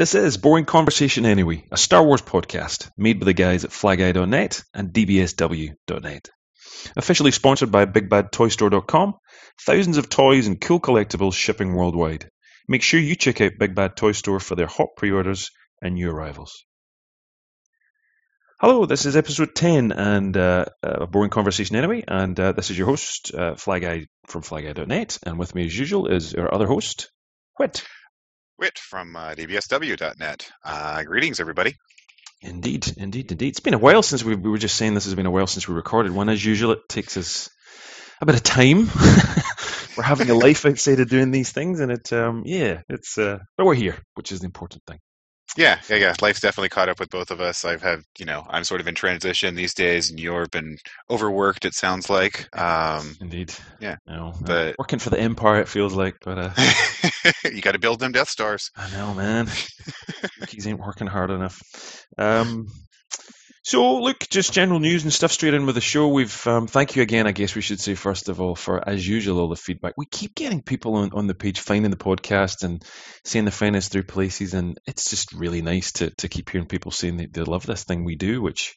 This is Boring Conversation Anyway, a Star Wars podcast made by the guys at flyguy.net and dbsw.net. Officially sponsored by BigBadToyStore.com, thousands of toys and cool collectibles shipping worldwide. Make sure you check out Big Bad Toy Store for their hot pre-orders and new arrivals. Hello, this is episode 10 and uh, a boring conversation anyway, and uh, this is your host, uh, from flyguy.net, and with me as usual is our other host, Whit. Whit from uh, dbsw.net. Uh, greetings, everybody. Indeed, indeed, indeed. It's been a while since we, we were just saying this has been a while since we recorded one. As usual, it takes us a bit of time. we're having a life outside of doing these things, and it, um, yeah, it's, uh, but we're here, which is the important thing. Yeah, yeah, yeah. Life's definitely caught up with both of us. I've had, you know, I'm sort of in transition these days, and you've been overworked. It sounds like. Um, Indeed. Yeah. No, but working for the empire, it feels like, but uh, you got to build them Death Stars. I know, man. Cookies ain't working hard enough. Um, so, look, just general news and stuff straight in with the show. We've um, thank you again. I guess we should say first of all for, as usual, all the feedback. We keep getting people on, on the page finding the podcast and seeing the find through places, and it's just really nice to to keep hearing people saying they, they love this thing we do, which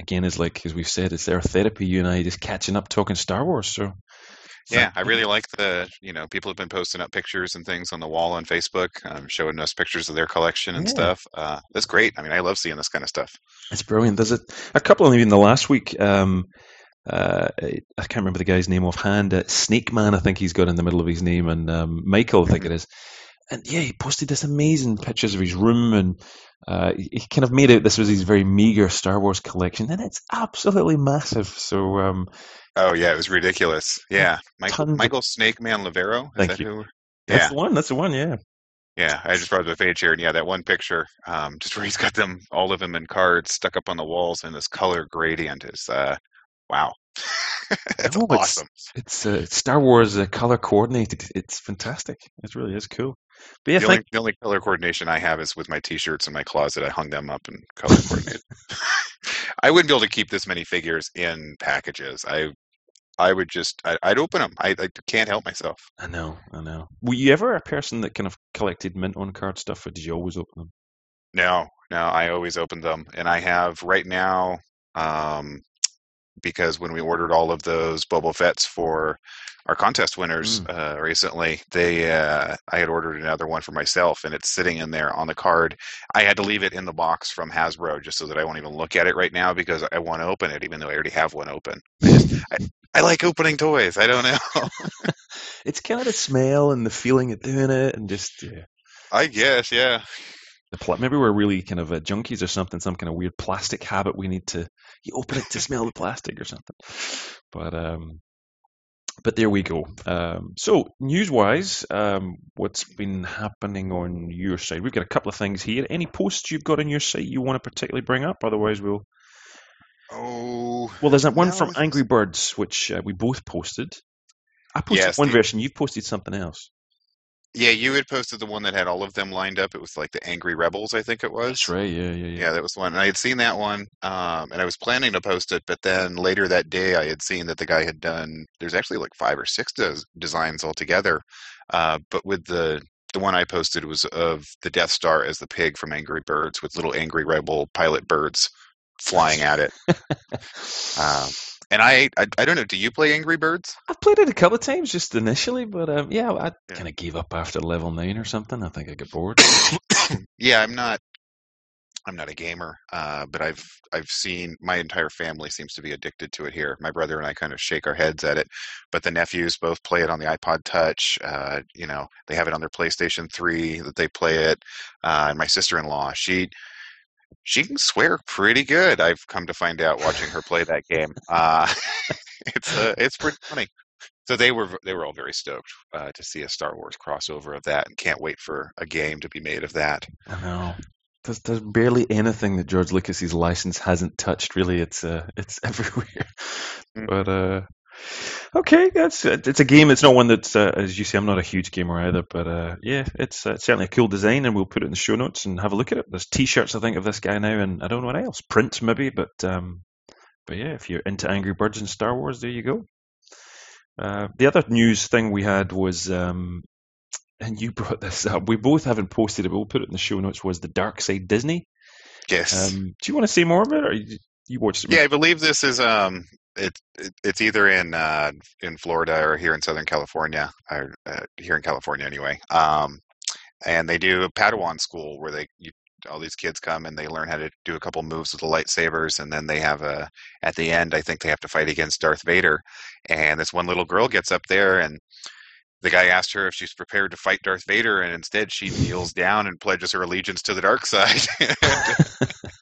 again is like as we've said, it's our therapy. You and I just catching up talking Star Wars. So yeah, I really like the, you know, people have been posting up pictures and things on the wall on Facebook, um, showing us pictures of their collection and Yeah. stuff. Uh, that's great. I mean, I love seeing this kind of stuff. It's brilliant. There's a, a couple of even the last week. Um, uh, I can't remember the guy's name offhand. Uh, Snake Man, I think he's got in the middle of his name, and um, Michael, I think it is. And yeah, he posted this amazing pictures of his room, and uh, he kind of made out this was his very meager Star Wars collection, and it's absolutely massive. So um, Oh yeah, it was ridiculous. Yeah, Michael Tons of- Snake Man Lavero. Is Thank that you. who? that's the one. That's the one. Yeah. yeah. I just brought up the page here, and yeah, that one picture, um, just where he's got them, all of them in cards stuck up on the walls, and this color gradient is, uh, wow, that's No, it's- awesome. It's uh, Star Wars uh, color coordinated. It's fantastic. It really is cool. But yeah, the, only, the only color coordination I have is with my T-shirts in my closet. I hung them up and color coordinated. I wouldn't be able to keep this many figures in packages. I, I would just, I, I'd open them. I, I can't help myself. I know, I know. Were you ever a person that kind of collected mint on card stuff, or did you always open them? No, no, I always opened them, and I have right now, um, because when we ordered all of those Boba Fett's for our contest winners uh, recently, they uh, I had ordered another one for myself, and it's sitting in there on the card. I had to leave it in the box from Hasbro just so that I won't even look at it right now because I want to open it, even though I already have one open. I just I, I like opening toys. I don't know. It's kind of the smell and the feeling of doing it, and just yeah. I guess, yeah. Maybe we're really kind of uh, junkies or something. Some kind of weird plastic habit. We need to you open it to smell the plastic or something. But um, but there we go. Um, so news-wise, um, what's been happening on your side? We've got a couple of things here. Any posts you've got on your site you want to particularly bring up? Otherwise, we'll Oh, Well, there's that one No, from Angry Birds, which uh, we both posted. I posted Yes, one version. You've posted something else. Yeah. You had posted the one that had all of them lined up. It was like the Angry Rebels, I think it was. That's right. Yeah, yeah, yeah. Yeah, that was one. And I had seen that one, um, and I was planning to post it, but then later that day, I had seen that the guy had done. There's actually like five or six des- designs altogether, uh, but with the the one I posted was of the Death Star as the pig from Angry Birds, with little angry rebel pilot birds flying at it. Um, and I, I, I don't know. Do you play Angry Birds? I've played it a couple of times just initially, but um, yeah, I Yeah. kind of gave up after level nine or something. I think I get bored. yeah, I'm not. I'm not a gamer, uh, but I've I've seen my entire family seems to be addicted to it here. My brother and I kind of shake our heads at it, but the nephews both play it on the iPod Touch. Uh, you know, they have it on their PlayStation Three that they play it. Uh, and my sister-in-law, she she can swear pretty good. I've come to find out watching her play that game. Uh, it's uh, it's pretty funny. So they were they were all very stoked uh, to see a Star Wars crossover of that, and can't wait for a game to be made of that. I know. There's, there's barely anything that George Lucas's license hasn't touched. Really, it's uh, it's everywhere. Mm. But uh, okay, that's it's a game. It's not one that's uh, as you say. I'm not a huge gamer either, but uh, yeah, it's uh, certainly a cool design, and we'll put it in the show notes and have a look at it. There's T-shirts I think of this guy now, and I don't know what else. Prints maybe, but um, but yeah, if you're into Angry Birds and Star Wars, there you go. Uh, the other news thing we had was um, and you brought this up. We both haven't posted it, but we'll put it in the show notes. Was the Dark Side Disney? Yes. Um, do you want to say more about it, or you, you watched it? yeah, I believe this is um, it, it it's either in uh, in Florida or here in Southern California, or uh, here in California anyway. Um, and they do a Padawan school where they you, all these kids come and they learn how to do a couple moves with the lightsabers, and then they have a at the end. I think they have to fight against Darth Vader, and this one little girl gets up there and. The guy asked her if she's prepared to fight Darth Vader, and instead she kneels down and pledges her allegiance to the dark side.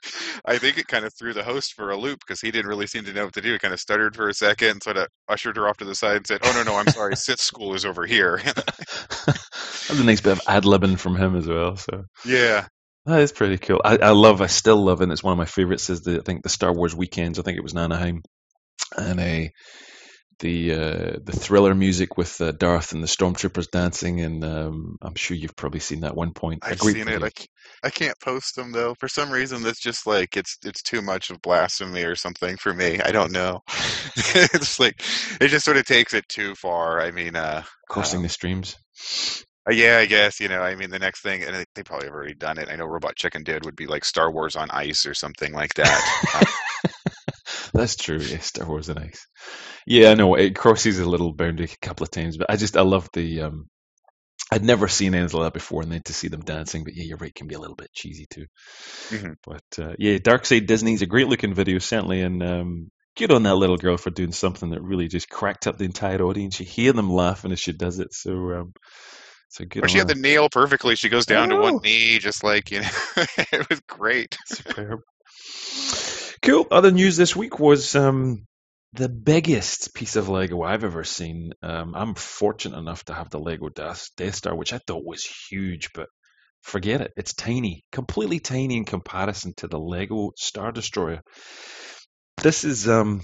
I think it kind of threw the host for a loop because he didn't really seem to know what to do. He kind of stuttered for a second, and sort of ushered her off to the side and said, "Oh no, no, I'm sorry, Sith school is over here." That's a nice bit of ad libbing from him as well. So yeah, that is pretty cool. I, I love, I still love, and it's one of my favorites. Is the I think the Star Wars weekends. I think it was in Anaheim, and a. the uh, the thriller music with uh, Darth and the stormtroopers dancing, and um, I'm sure you've probably seen that one point. I've seen it. I can't, I can't post them though. For some reason, that's just like it's it's too much of blasphemy or something for me. I don't know. it's like it just sort of takes it too far. I mean, uh, crossing um, the streams. Uh, yeah, I guess you know. I mean, the next thing, and they probably have already done it. I know Robot Chicken did would be like Star Wars on Ice or something like that. That's true. Yeah, Star Wars and Ice. Yeah, I know it crosses a little boundary a couple of times, but I just I love the. Um, I'd never seen anything like that before, and then to see them dancing. But yeah, you're right, can be a little bit cheesy too. Mhm. But uh, yeah, Dark Side Disney's a great looking video, certainly, and um, good on that little girl for doing something that really just cracked up the entire audience. You hear them laughing as she does it, so um, so good. She had the nail perfectly. She goes down to one knee, just like you know. it was great. Superb. Cool. Other news this week was um, the biggest piece of Lego I've ever seen. Um, I'm fortunate enough to have the Lego Death, Star, which I thought was huge, but forget it. It's tiny, completely tiny in comparison to the Lego Star Destroyer. This is um,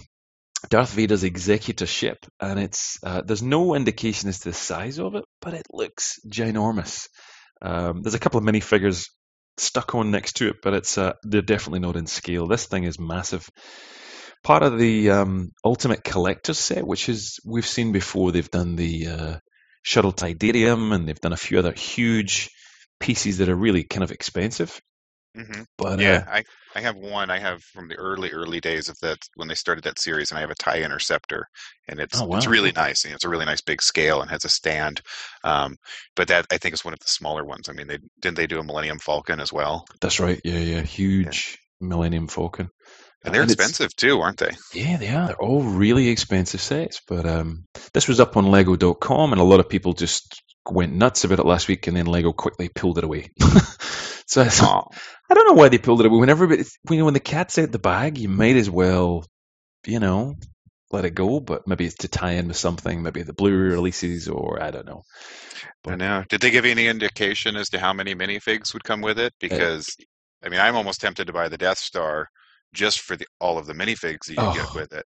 Darth Vader's executor ship, and it's uh, there's no indication as to the size of it, but it looks ginormous. Um, there's a couple of minifigures stuck on next to it, but it's uh, they're definitely not in scale. This thing is massive. Part of the um, Ultimate Collector's set, which is we've seen before. They've done the uh, Shuttle Tydirium, and they've done a few other huge pieces that are really kind of expensive. Hmm But Yeah, uh, I I have one. I have from the early early days of that when they started that series, and I have a Tie Interceptor, and it's Oh, it's really nice. And it's a really nice big scale and has a stand. Um, but that I think is one of the smaller ones. I mean, they didn't they do a Millennium Falcon as well, that's right. Yeah, yeah, huge Millennium Falcon. and they're And expensive too, aren't they? Yeah, they are. They're all really expensive sets. But um, this was up on Lego.com, and a lot of people just went nuts about it last week, and then Lego quickly pulled it away. so I, don't know why they pulled it away. When everybody, when, when the cat's out the bag, you might as well, you know, let it go. But maybe it's to tie in with something, maybe the Blu-ray releases, or I don't know. I know. Did they give any indication as to how many minifigs would come with it? Uh, because I mean, I'm almost tempted to buy the Death Star just for the all of the minifigs that you Oh. get with it.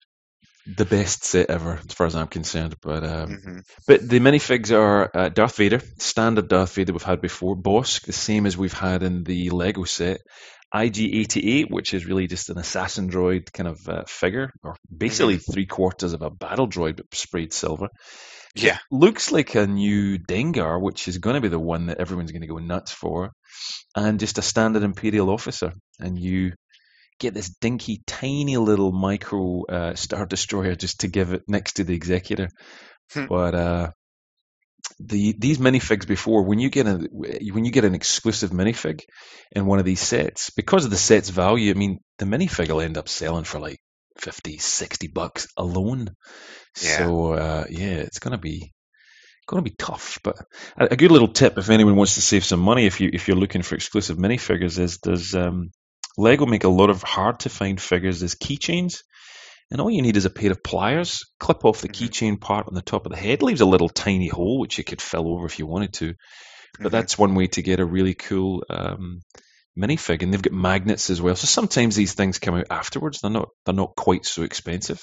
The best set ever, as far as I'm concerned. But um, hmm But the minifigs are uh, Darth Vader, standard Darth Vader we've had before. Bossk, the same as we've had in the Lego set. IG-88, which is really just an assassin droid kind of uh, figure, or basically three quarters of a battle droid but sprayed silver. Yeah. Looks like a new Dengar, which is going to be the one that everyone's going to go nuts for, and just a standard Imperial officer. And you get this dinky, tiny little micro uh, Star Destroyer just to give it next to the Executor. Hmm. but uh, the these minifigs before when you get a when you get an exclusive minifig in one of these sets because of the set's value, I mean the minifig will end up selling for like 50, 60 bucks alone. Yeah. So uh, yeah, it's gonna be going to be tough. But a, a good little tip if anyone wants to save some money, if you if you're looking for exclusive minifigures, is there's um, Lego make a lot of hard to find figures as keychains. And all you need is a pair of pliers, clip off the Mhm. keychain part on the top of the head, leaves a little tiny hole which you could fill over if you wanted to. But Mhm. that's one way to get a really cool um, minifig, and they've got magnets as well. So sometimes these things come out afterwards. They're not they're not quite so expensive.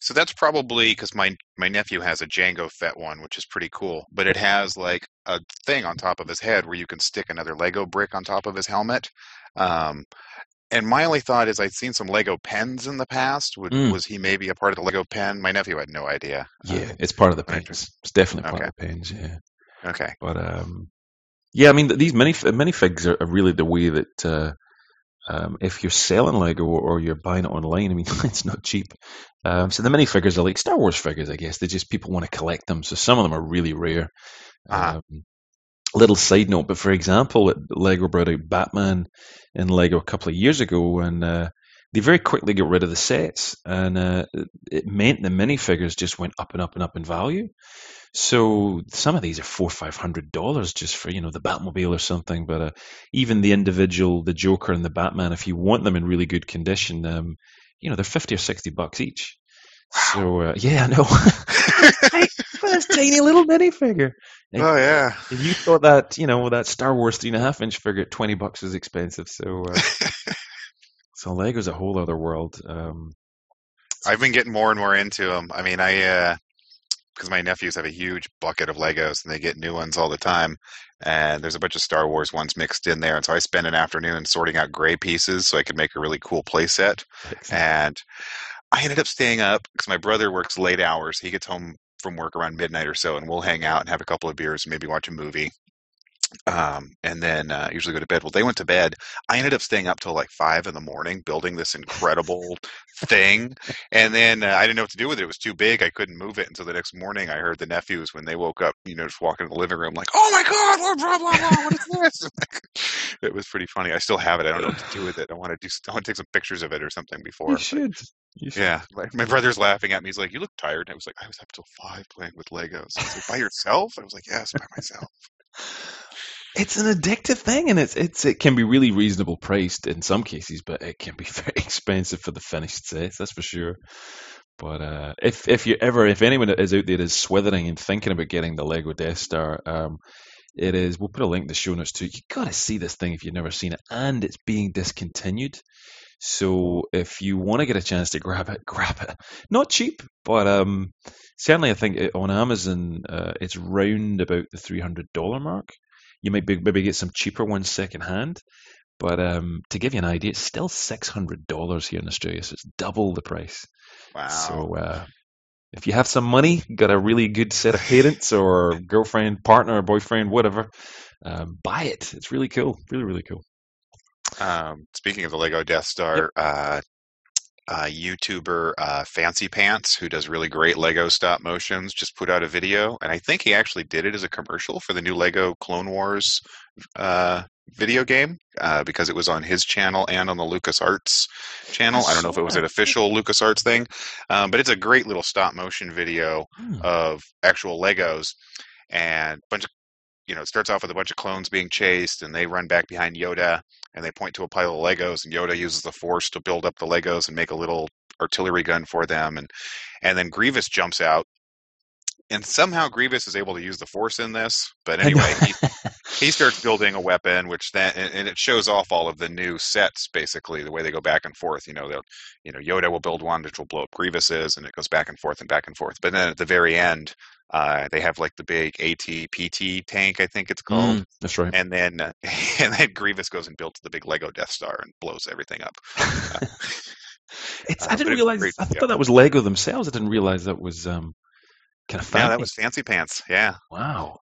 So that's probably because my my nephew has a Jango Fett one, which is pretty cool. But it has like a thing on top of his head where you can stick another Lego brick on top of his helmet. Um, and my only thought is I'd seen some Lego pens in the past. Would, Mm. Was he maybe a part of the Lego pen? My nephew had no idea. Yeah, Um, it's part of the pens. It's definitely part Okay. of the pens. Yeah. Okay. But um, yeah, I mean these mini minifigs are really the way that uh, um, if you're selling Lego or you're buying it online, I mean it's not cheap. Um, so the minifigures are like Star Wars figures, I guess. They just people want to collect them, so some of them are really rare. Uh-huh. Um, little side note, but for example, Lego brought out Batman in Lego a couple of years ago, and uh, they very quickly got rid of the sets, and uh, it meant the minifigures just went up and up and up in value. So some of these are four, five hundred dollars just for you know the Batmobile or something. But uh, even the individual, the Joker and the Batman, if you want them in really good condition, um, you know they're fifty or sixty bucks each. So uh, yeah, I know. for this tiny little minifigure. oh yeah. If you thought that you know that Star Wars three and a half inch figure at twenty bucks is expensive, so uh, so Lego's a whole other world. Um, I've been getting more and more into them. I mean, I uh, because my nephews have a huge bucket of Legos and they get new ones all the time. And there's a bunch of Star Wars ones mixed in there. And so I spend an afternoon sorting out gray pieces so I can make a really cool play set. And I ended up staying up because my brother works late hours. He gets home from work around midnight or so, and we'll hang out and have a couple of beers, maybe watch a movie um, and then uh, usually go to bed. Well, they went to bed. I ended up staying up till like five in the morning building this incredible thing, and then uh, I didn't know what to do with it. It was too big. I couldn't move it until the next morning. I heard the nephews when they woke up, you know, just walking in the living room, like, "Oh my god, what blah blah blah, what is this?" it was pretty funny. I still have it. I don't know what to do with it. I want to do. I want to take some pictures of it or something before. You should. You should. Yeah, my, my, brother's laughing at me. He's like, "You look tired." And I was like, "I was up till five playing with Legos." Like, "By yourself?" I was like, "Yes, by myself." It's an addictive thing, and it's it's it can be really reasonable priced in some cases, but it can be very expensive for the finished sets. That's for sure. But uh, if if you ever if anyone is out there is swithering and thinking about getting the Lego Death Star, um, it is. We'll put a link in the show notes too. You gotta see this thing if you've never seen it, and it's being discontinued. So if you want to get a chance to grab it, grab it. Not cheap, but um, certainly I think on Amazon uh, it's round about the three hundred dollar mark. You might be, maybe get some cheaper ones secondhand. But um, to give you an idea, it's still six hundred dollars here in Australia, so it's double the price. Wow! So uh, if you have some money, got a really good set of parents or girlfriend, partner, boyfriend, whatever, um, buy it. It's really cool. Really, really cool. Um, speaking of the Lego Death Star, yep. uh, uh, YouTuber uh, Fancy Pants, who does really great Lego stop motions, just put out a video, and I think he actually did it as a commercial for the new Lego Clone Wars uh, video game uh, because it was on his channel and on the LucasArts channel. I don't know if it was an official LucasArts thing, um, but it's a great little stop motion video hmm. of actual Legos and a bunch of you know, it starts off with a bunch of clones being chased, and they run back behind Yoda, and they point to a pile of Legos, and Yoda uses the Force to build up the Legos and make a little artillery gun for them, and and then Grievous jumps out, and somehow Grievous is able to use the Force in this. But anyway, he, he starts building a weapon, which then and, and, it shows off all of the new sets, basically the way they go back and forth. You know, they'll you know Yoda will build one which will blow up Grievous's, and it goes back and forth and back and forth. But then at the very end, uh, they have like the big AT-PT tank, I think it's called. Mm, that's right. And then uh, and then Grievous goes and builds the big Lego Death Star and blows everything up. it's I uh, didn't realize. Great, I thought yeah. that was Lego themselves. I didn't realize that was um, kind of fancy. Yeah, that was Fancy Pants. Yeah. Wow.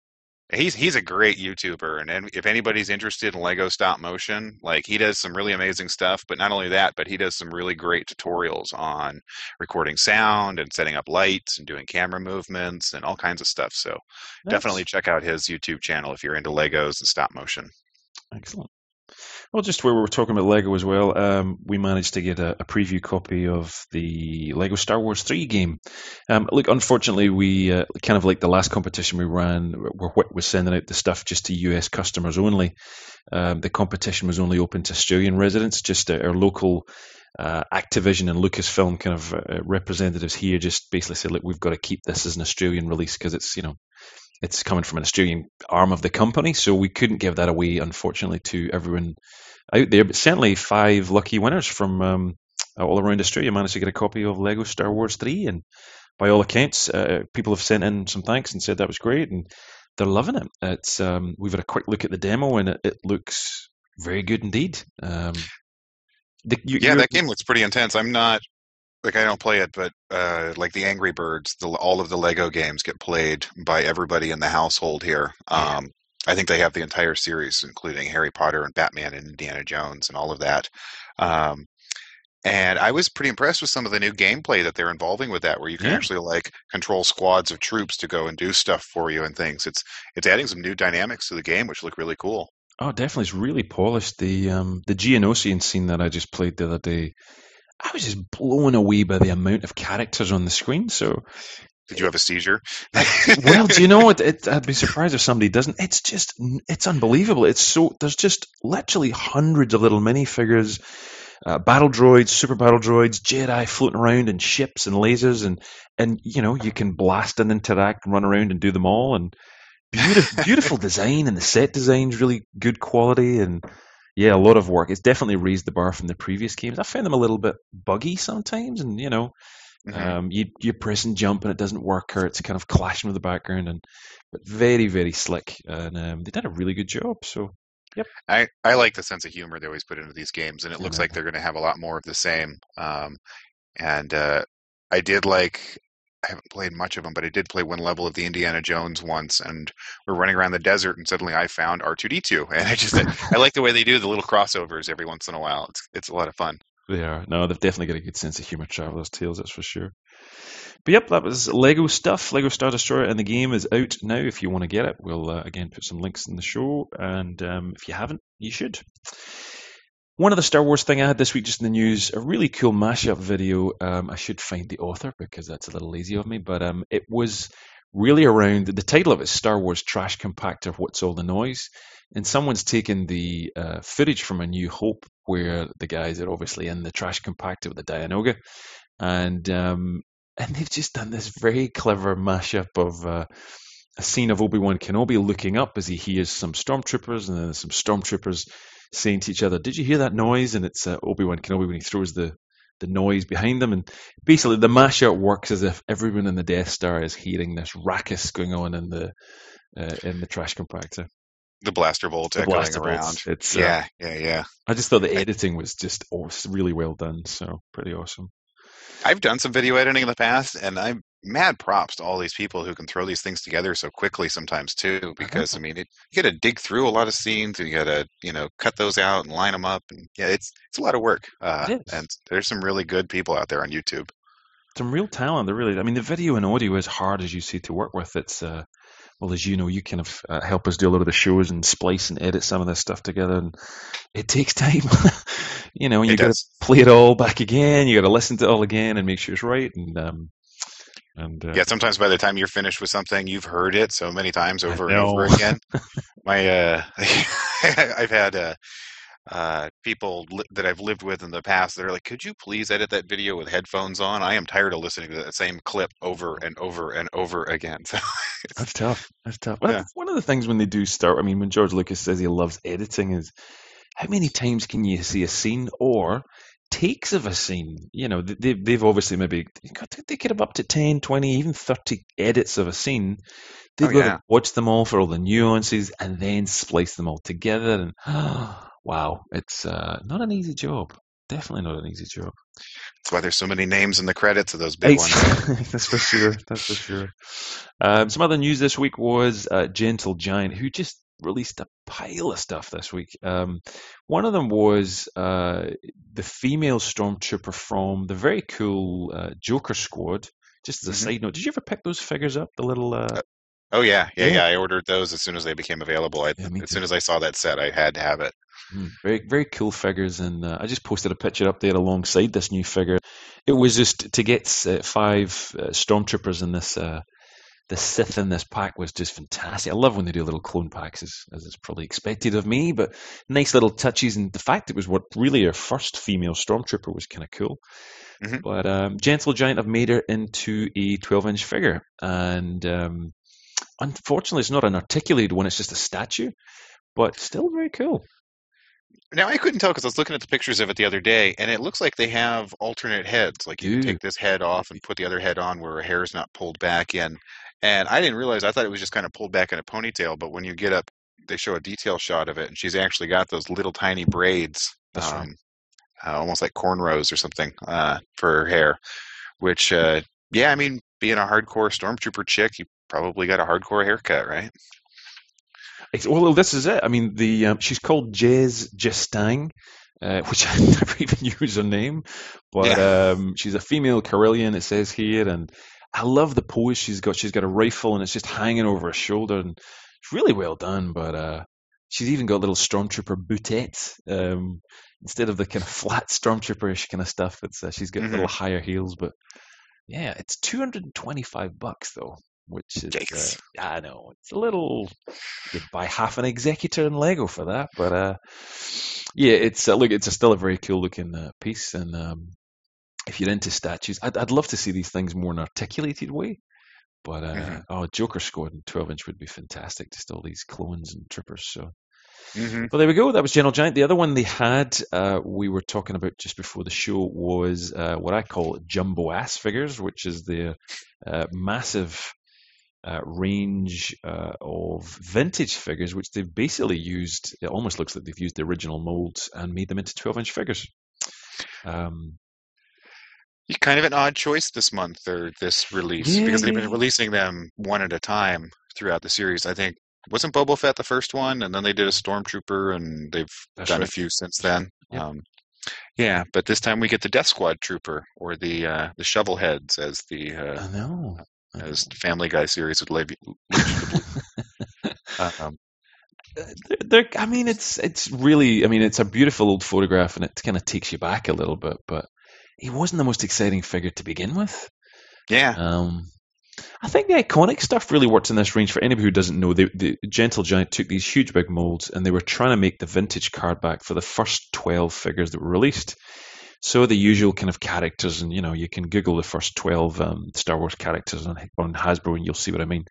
He's he's a great YouTuber, and if anybody's interested in Lego stop motion, like he does some really amazing stuff. But not only that, but he does some really great tutorials on recording sound and setting up lights and doing camera movements and all kinds of stuff. So nice. definitely check out his YouTube channel if you're into Legos and stop motion. Excellent. Well, just where we were talking about Lego as well, um, we managed to get a, a, preview copy of the Lego Star Wars 3 game. Um, look, unfortunately, we uh, kind of like the last competition we ran, where Whit was sending out the stuff just to US customers only. Um, the competition was only open to Australian residents, just our local uh, Activision and Lucasfilm kind of uh, representatives here just basically said, look, we've got to keep this as an Australian release because it's, you know, it's coming from an Australian arm of the company, so we couldn't give that away, unfortunately, to everyone out there. But certainly, five lucky winners from um, all around Australia managed to get a copy of Lego Star Wars 3. And by all accounts, uh, people have sent in some thanks and said that was great, and they're loving it. It's um, we've had a quick look at the demo, and it, it looks very good indeed. Um, the, you, yeah, that game looks pretty intense. I'm not like I don't play it, but uh, like the Angry Birds, the, all of the Lego games get played by everybody in the household here. Um, I think they have the entire series, including Harry Potter and Batman and Indiana Jones and all of that. Um, and I was pretty impressed with some of the new gameplay that they're involving with that, where you can Yeah. actually like control squads of troops to go and do stuff for you and things. It's it's adding some new dynamics to the game, which look really cool. Oh, definitely, it's really polished. The um, the Geonosian scene that I just played the other day, I was just blown away by the amount of characters on the screen. So, Did you have a seizure? well, do you know what? It, I'd be surprised if somebody doesn't. It's just, it's unbelievable. It's so there's just literally hundreds of little minifigures, uh, battle droids, super battle droids, Jedi floating around, and ships and lasers, and and you know you can blast and interact and run around and do them all, and beautiful, beautiful design, and the set design's really good quality, and yeah, a lot of work. It's definitely raised the bar from the previous games. I found them a little bit buggy sometimes, and you know. Mhm. Um, you you press and jump and it doesn't work, or it's kind of clashing with the background, and but very very slick, and um, they did a really good job. So Yep. I, I like the sense of humor they always put into these games, and it looks Yeah. like they're going to have a lot more of the same. Um, and uh, I did like, I haven't played much of them, but I did play one level of the Indiana Jones once, and we're running around the desert, and suddenly I found R2D2, and I just I like the way they do the little crossovers every once in a while. It's it's a lot of fun. they are no, they've definitely got a good sense of humor. Traveller's Tales, that's for sure. But yep, that was Lego stuff. Lego Star Destroyer, and the game is out now. If you want to get it, we'll uh, again put some links in the show, and um, if you haven't, you should. One of the Star Wars thing I had this week, just in the news, a really cool mashup video. Um, I should find the author because that's a little lazy of me, but um, it was really around the title of it, Star Wars Trash Compactor. What's all the noise? And someone's taken the uh, footage from A New Hope, where the guys are obviously in the trash compactor with the Dianoga, and um, and they've just done this very clever mashup of. Uh, a scene of Obi Wan Kenobi looking up as he hears some stormtroopers, and then some stormtroopers saying to each other, "Did you hear that noise?" And it's uh, Obi Wan Kenobi when he throws the the noise behind them, and basically the mashup works as if everyone in the Death Star is hearing this racket going on in the uh, in the trash compactor. The blaster bolts The echoing blaster around. bolts. It's uh, Yeah, yeah, yeah. I just thought the editing was just oh, really well done, so pretty awesome. I've done some video editing in the past, and I'm mad props to all these people who can throw these things together so quickly sometimes too. Because I mean, it, you got to dig through a lot of scenes, and you got to you know cut those out and line them up, and yeah, it's it's a lot of work. Uh, and there's some really good people out there on YouTube. some real talent. They're really, I mean, the video and audio is hard as you see to work with. It's, uh, well, as you know, you kind of uh, help us do a lot of the shows and splice and edit some of this stuff together, and it takes time. you know, you got to play it all back again. You got to listen to it all again and make sure it's right. And um, and uh, Yeah, sometimes by the time you're finished with something, you've heard it so many times over and over again. My, uh, I've had uh, uh, people li- that I've lived with in the past that are like, "Could you please edit that video with headphones on? I am tired of listening to that same clip over and over and over again." So That's tough. That's tough. Yeah. One of the things when they do start, I mean, when George Lucas says he loves editing, is how many times can you see a scene or takes of a scene? You know, they, they've obviously maybe they could have up to 10, 20, even 30 edits of a scene. They've Oh, got yeah. to watch them all for all the nuances and then splice them all together. And wow, it's uh, not an easy job. Definitely not an easy job. that's why there's so many names in the credits of those big ones. That's for sure. That's for sure. Um, some other news this week was uh, Gentle Giant, who just released a pile of stuff this week. Um, one of them was uh, the female stormtrooper from the very cool uh, Joker Squad. Just as a Mhm. side note, did you ever pick those figures up? The little uh, Oh yeah, yeah, Yeah. yeah. I ordered those as soon as they became available. I, Yeah, as soon as I saw that set, I had to have it. Mm, Very, very cool figures, and uh, I just posted a picture up there alongside this new figure. It was just to get uh, five uh, stormtroopers in this, uh, the Sith in this pack was just fantastic. I love when they do little clone packs, as, as is probably expected of me, but nice little touches, and the fact it was what really our first female stormtrooper was kind of cool. Mhm. But um, Gentle Giant have made her into a 12-inch figure, and um, unfortunately, it's not an articulated one; it's just a statue, but still very cool. Now I couldn't tell because I was looking at the pictures of it the other day, and it looks like they have alternate heads. Like you can take this head off and put the other head on where her hair is not pulled back in. And I didn't realize. I thought it was just kind of pulled back in a ponytail. But when you get up, they show a detail shot of it, and she's actually got those little tiny braids. That's right. um, uh, almost like cornrows or something uh, for her hair. Which, uh, yeah, I mean, being a hardcore stormtrooper chick, you probably got a hardcore haircut, right? Well, this is it. I mean, the um, she's called Jes Gistang, uh, which I never even use her name, but yeah. um, she's a female Corellian. It says here, and I love the pose she's got. She's got a rifle, and it's just hanging over her shoulder, and it's really well done. But uh, she's even got little stormtrooper bootettes um, instead of the kind of flat stormtrooperish kind of stuff. It's uh, she's got mm-hmm. little higher heels, but yeah, it's two hundred and twenty-five bucks though which is uh, I know it's a little you buy half an executor in Lego for that, but uh, yeah, it's uh, look, it's a still a very cool looking uh, piece, and um, if you're into statues, I'd, I'd love to see these things more in an articulated way. But uh, mm-hmm. oh, Joker squad in 12 inch would be fantastic. Just all these clones and trippers. So, mm-hmm. well, there we go. That was Gentle Giant. The other one they had, uh, we were talking about just before the show, was uh, what I call jumbo ass figures, which is the uh, massive uh, range uh, of vintage figures, which they've basically used. It almost looks like they've used the original molds and made them into 12 inch figures. Um, kind of an odd choice this month or this release yeah, because they've been releasing them one at a time throughout the series. I think wasn't Boba Fett the first one, and then they did a Stormtrooper, and they've That's done right. a few since then. Yep. Um, yeah, but this time we get the Death Squad Trooper or the uh, the Shovel Heads as the uh, I know as Family Guy series would leave you. um, they're, I mean, it's it's really, I mean, it's a beautiful old photograph, and it kind of takes you back a little bit. But he wasn't the most exciting figure to begin with. Yeah. Um, I think the iconic stuff really works in this range. For anybody who doesn't know, the, the Gentle Giant took these huge big molds, and they were trying to make the vintage card back for the first twelve figures that were released. So the usual kind of characters, and you know, you can Google the first twelve um, Star Wars characters on, on Hasbro, and you'll see what I mean.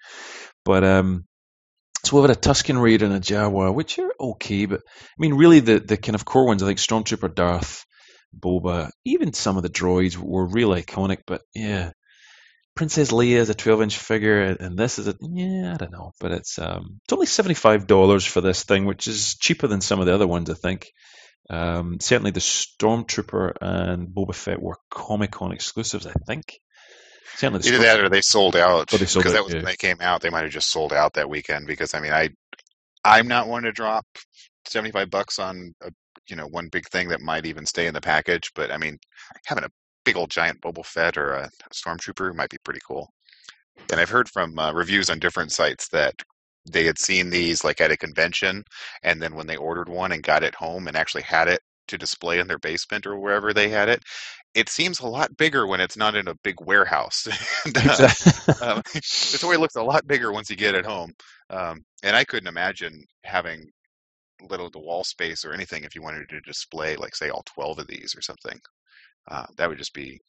But um, so we've had a Tusken Raider and a Jawa, which are okay, but I mean, really the the kind of core ones, I think Stormtrooper Darth, Boba, even some of the droids were real iconic. But yeah, Princess Leia is a 12 inch figure, and this is a yeah, I don't know, but it's um, it's only seventy five dollars for this thing, which is cheaper than some of the other ones, I think. Um, certainly, the Stormtrooper and Boba Fett were Comic Con exclusives, I think. Certainly, the either that or they sold out. Oh, because that was yeah. when they came out. They might have just sold out that weekend. Because I mean, I I'm not one to drop seventy five bucks on a you know one big thing that might even stay in the package. But I mean, having a big old giant Boba Fett or a Stormtrooper might be pretty cool. And I've heard from uh, reviews on different sites that they had seen these like at a convention and then when they ordered one and got it home and actually had it to display in their basement or wherever they had it it seems a lot bigger when it's not in a big warehouse and, uh, um, the toy looks a lot bigger once you get it home um, and i couldn't imagine having little the wall space or anything if you wanted to display like say all 12 of these or something uh, that would just be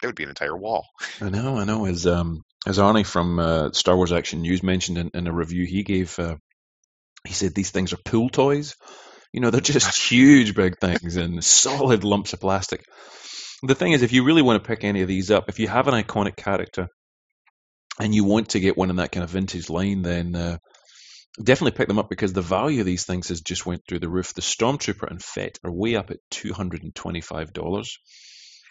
that would be an entire wall i know i know as um as Arnie from uh, Star Wars Action News mentioned in, in a review he gave, uh, he said these things are pool toys. You know, they're just huge, big things and solid lumps of plastic. The thing is, if you really want to pick any of these up, if you have an iconic character and you want to get one in that kind of vintage line, then uh, definitely pick them up because the value of these things has just went through the roof. The Stormtrooper and Fett are way up at two hundred and twenty-five dollars.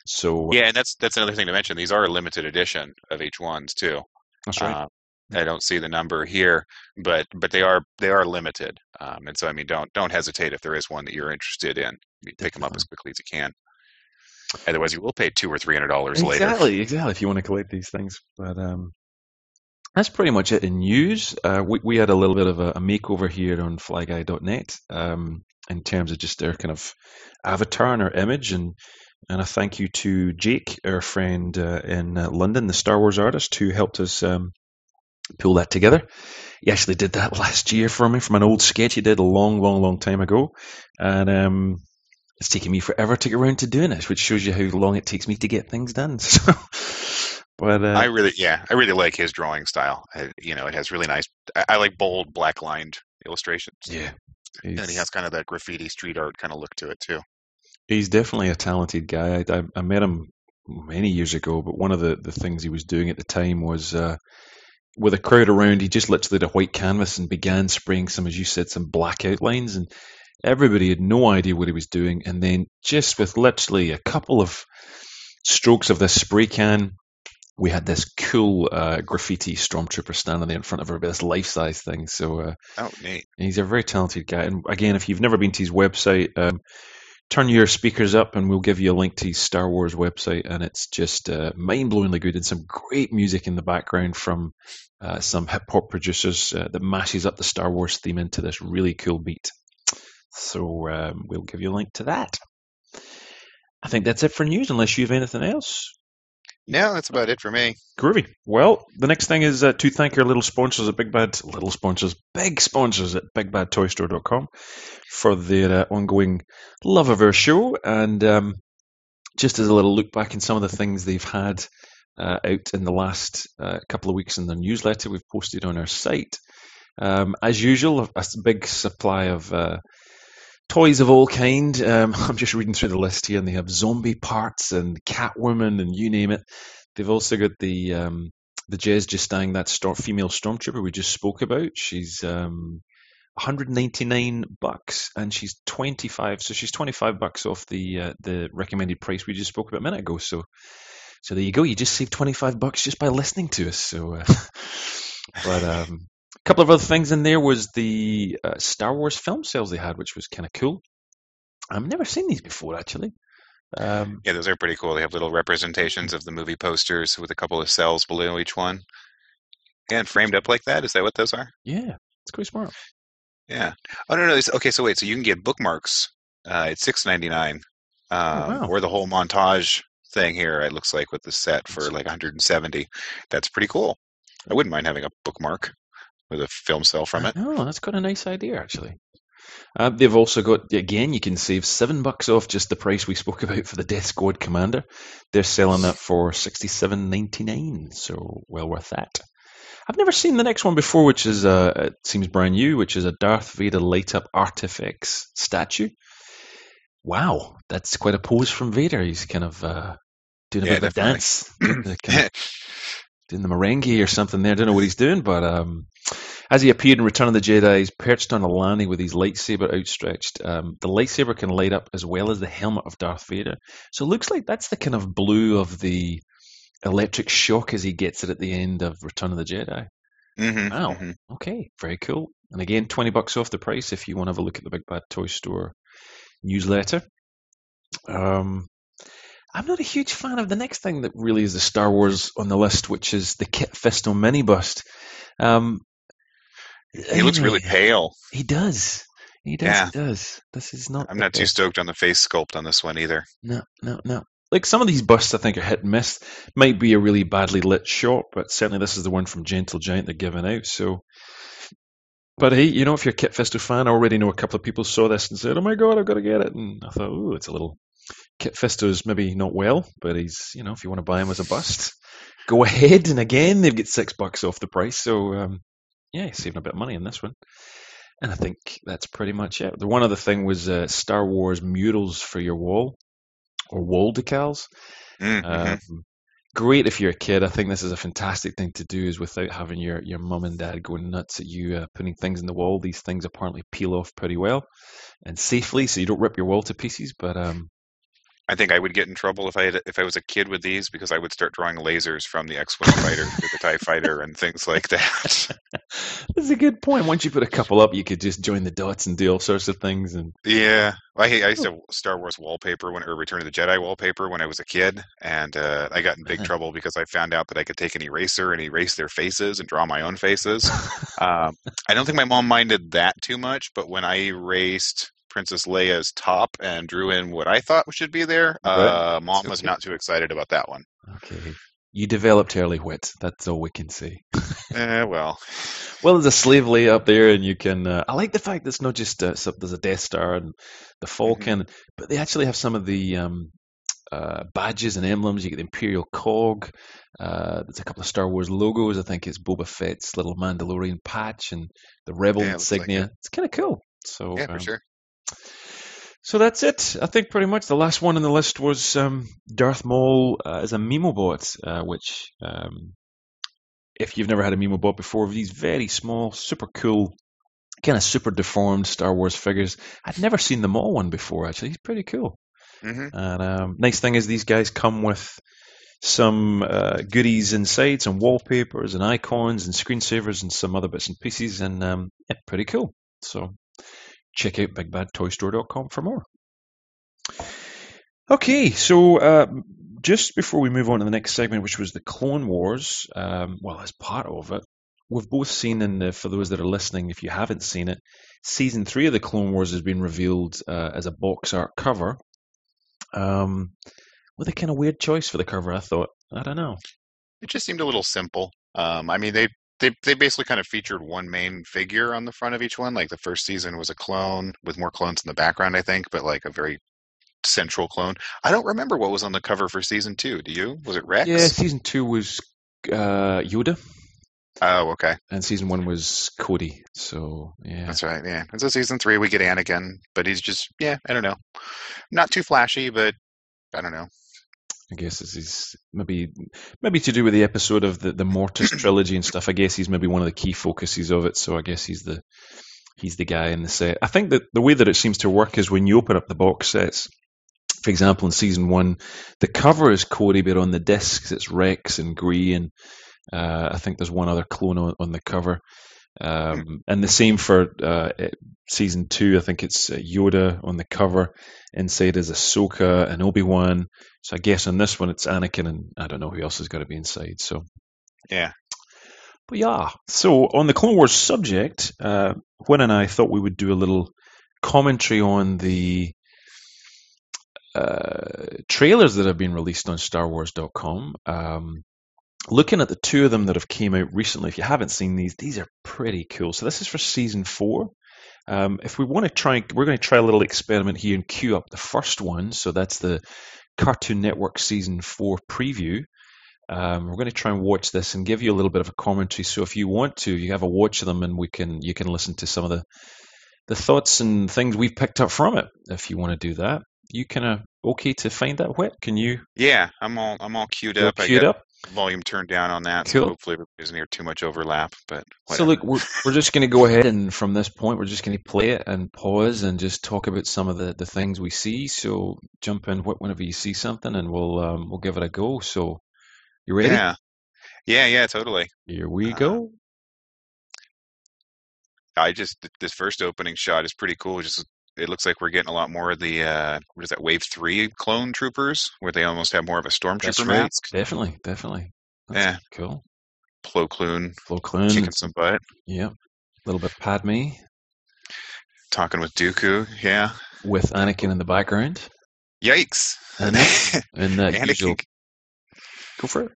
So yeah, and that's that's another thing to mention. These are a limited edition of each ones too. That's right. Uh, I don't see the number here, but but they are they are limited, um, and so I mean don't don't hesitate if there is one that you're interested in. Pick them up as quickly as you can. Otherwise, you will pay two or three hundred dollars exactly, later. Exactly, exactly. If you want to collect these things, but um, that's pretty much it in news. Uh, we we had a little bit of a, a makeover here on FlyGuy.net um, in terms of just their kind of avatar and our image, and and a thank you to Jake, our friend uh, in uh, London, the Star Wars artist, who helped us um, pull that together. He actually did that last year for me from an old sketch he did a long, long, long time ago. And um, it's taken me forever to get around to doing it, which shows you how long it takes me to get things done. So, but uh, I really, yeah, I really like his drawing style. I, you know, it has really nice. I, I like bold, black lined illustrations. Yeah, and he has kind of that graffiti street art kind of look to it too. He's definitely a talented guy. I, I, I, met him many years ago, but one of the, the things he was doing at the time was uh, with a crowd around, he just literally had a white canvas and began spraying some, as you said, some black outlines. And Everybody had no idea what he was doing, and then just with literally a couple of strokes of this spray can, we had this cool uh, graffiti stormtrooper standing there in front of her, this life-size thing. So uh, Oh, neat. he's a very talented guy. And again, if you've never been to his website, um, turn your speakers up, and we'll give you a link to his Star Wars website. And it's just uh, mind-blowingly good, and some great music in the background from uh, some hip hop producers uh, that mashes up the Star Wars theme into this really cool beat. So um, we'll give you a link to that. I think that's it for news, unless you have anything else. No, that's about it for me. Groovy. Well, the next thing is uh, to thank our little sponsors at Big Bad, little sponsors, big sponsors at BigBadToyStore.com for their uh, ongoing love of our show. And um, just as a little look back in some of the things they've had uh, out in the last uh, couple of weeks in their newsletter we've posted on our site. Um, as usual, a, big supply of uh, toys of all kind. Um, I'm just reading through the list here, and they have zombie parts and Catwoman and you name it. They've also got the um, the Jes Gistang, that storm, female stormtrooper we just spoke about. She's um, 199 bucks, and she's 25. So she's 25 bucks off the uh, the recommended price we just spoke about a minute ago. So so there you go. You just saved 25 bucks just by listening to us. So, uh, but um, couple of other things in there was the uh, Star Wars film cells they had, which was kind of cool. I've never seen these before, actually. Um, Yeah, those are pretty cool. They have little representations of the movie posters with a couple of cells below each one. And framed up like that. Is that what those are? yeah, it's quite smart. Yeah. Oh no, no. Okay, so wait. So you can get bookmarks. Uh, it's six ninety nine. Um, wow. Or the whole montage thing here. It looks like with the set for like 170. That's pretty cool. I wouldn't mind having a bookmark with a film cell from it. Oh, that's quite a nice idea, actually. Uh, they've also got again. You can save seven bucks off just the price we spoke about for the Death Squad Commander. They're selling that for sixty-seven ninety-nine, so well worth that. I've never seen the next one before, which is uh, it seems brand new, which is a Darth Vader light up artifacts statue. Wow, that's quite a pose from Vader. He's kind of uh, doing a Yeah, bit of a dance, kind of doing the merengue or something there. I don't know what he's doing, but um, as he appeared in Return of the Jedi, he's perched on a landing with his lightsaber outstretched. Um, the lightsaber can light up as well as the helmet of Darth Vader. So it looks like that's the kind of blue of the electric shock as he gets it at the end of Return of the Jedi. Mhm, Wow. mhm. Okay, very cool. And again, 20 bucks off the price if you want to have a look at the Big Bad Toy Store newsletter. Um, I'm not a huge fan of the next thing that really is the Star Wars on the list, which is the Kit Fisto mini bust. Um, He looks really pale. He does. He does. Yeah. He does. This is not. I'm not too stoked on the face sculpt on this one either. No, no, no. Like some of these busts, I think are hit and miss. Might be a really badly lit shot, but certainly this is the one from Gentle Giant they're giving out. So, but hey, you know, if you're a Kit Fisto fan, I already know a couple of people saw this and said, "Oh my god, I've got to get it." And I thought, "Oh, it's a little Kit Fisto's maybe not well, but he's you know, if you want to buy him as a bust, go ahead." And again, they've got six bucks off the price, so um, yeah, saving a bit of money on this one. And I think that's pretty much it. The one other thing was uh, Star Wars murals for your wall or wall decals. Mm, mhm. Um, great if you're a kid. I think this is a fantastic thing to do, is without having your your mum and dad going nuts at you uh, putting things in the wall. These things apparently peel off pretty well and safely, so you don't rip your wall to pieces. But um, I think I would get in trouble if I had, if I was a kid with these because I would start drawing lasers from the X-wing fighter to the Tie fighter and things like that. that's a good point. Once you put a couple up, you could just join the dots and do all sorts of things. And Yeah, I, I used to have Star Wars wallpaper when or Return of the Jedi wallpaper when I was a kid, and uh, I got in big Uh-huh. trouble because I found out that I could take an eraser and erase their faces and draw my own faces. um, I don't think my mom minded that too much, but when I erased Princess Leia's top and drew in what I thought should be there, uh, mom was not too excited about that one. okay, you developed early wit. That's all we can say. Eh, well, Well, there's a Slave Leia up there, and you can. Uh, I like the fact that it's not just uh, so there's a Death Star and the Falcon, but they actually have some of the um, uh, badges and emblems. You get the Imperial Cog. Uh, there's a couple of Star Wars logos. I think it's Boba Fett's little Mandalorian patch and the Rebel Yeah, it looks like insignia. it's kind of cool. So yeah, for um, sure. So that's it. I think pretty much the last one on the list was um, Darth Maul uh, as a Mimobot, uh, which, um, if you've never had a Mimobot before, these very small, super cool kind of super deformed Star Wars figures. I'd never seen the Maul one before. Actually, he's pretty cool. hmm And um, nice thing is these guys come with some uh, goodies inside, some wallpapers and icons and screensavers and some other bits and pieces, and um, yeah, pretty cool. So check out bigbadtoystore.com for more. Okay, so uh, just before we move on to the next segment, which was the Clone Wars, um, well, as part of it, we've both seen, the, for those that are listening, if you haven't seen it, season three of the Clone Wars has been revealed uh, as a box art cover. Um, with a kind of weird choice for the cover, I thought. I don't know. It just seemed a little simple. Um, I mean, they they they basically kind of featured one main figure on the front of each one. Like the first season was a clone with more clones in the background, I think, but like a very central clone. I don't remember what was on the cover for season two. Do you? Was it Rex? Yeah, season two was uh, Yoda, Oh, okay. and season one was Cody. So yeah, That's right. Yeah. And so season three, we get Anakin, but he's just, yeah, I don't know. Not too flashy, but I don't know. I guess is maybe maybe to do with the episode of the the Mortis trilogy and stuff. I guess he's maybe one of the key focuses of it. So I guess he's the he's the guy in the set. I think that the way that it seems to work is when you open up the box sets. For example, in season one, the cover is Cody, but on the discs it's Rex and Gree, and uh, I think there's one other clone on, on the cover. Um, and the same for uh, eh, season two. I think it's uh, Yoda on the cover. Inside is Ahsoka and Obi Wan. So I guess on this one it's Anakin, and I don't know who else has got to be inside. So Yeah. but yeah, so on the Clone Wars subject, uh, Wynn and I thought we would do a little commentary on the uh, trailers that have been released on StarWars.com. Um, looking at the two of them that have came out recently, if you haven't seen these, these are pretty cool. So this is for season four. Um, if we want to try, we're going to try a little experiment here and queue up the first one. So that's the Cartoon Network season four preview. Um, we're going to try and watch this and give you a little bit of a commentary. So if you want to, you have a watch of them, and we can you can listen to some of the the thoughts and things we've picked up from it. If you want to do that, you kind of okay to find that wet? Can you Yeah. I'm all I'm all queued up. I queued got up? Volume turned down on that, Cool. so hopefully doesn't hear too much overlap. But So look, we're, we're just going to go ahead and from this point, we're just going to play it and pause and just talk about some of the, the things we see. So jump in wh- whenever you see something, and we'll um, we'll give it a go. So you ready? yeah, yeah, yeah, totally. Here we Uh, go. I just this first opening shot is pretty cool. Just it looks like we're getting a lot more of the uh, what is that Wave Three clone troopers, where they almost have more of a stormtrooper right. mask. Definitely, definitely. That's Yeah. cool. Plo Koon Flo Kloon. kicking some butt, Yeah. A little bit Padme talking with Dooku. Yeah, with Anakin in the background. yikes! And and that Anakin. usual. Go for it.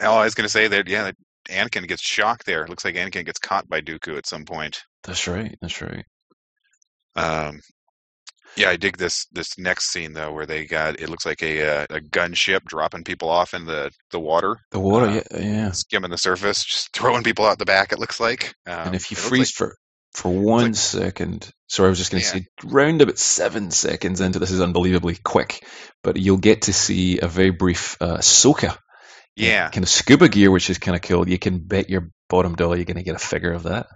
Oh, I was gonna say that. Yeah, Anakin gets shocked there. Looks like Anakin gets caught by Dooku at some point. That's right. That's right. Um, yeah, I dig this this next scene though, where they got it looks like a uh, a gunship dropping people off in the the water, The water, Uh, yeah, yeah. skimming the surface, just throwing people out the back. It looks like. Um, and if you freeze for for one like- second, sorry, I was just going to Yeah. say, round about seven seconds into this is unbelievably quick, but you'll get to see a very brief uh, in Yeah. kind of scuba gear, which is kind of cool. You can bet your bottom dollar you're going to get a figure of that.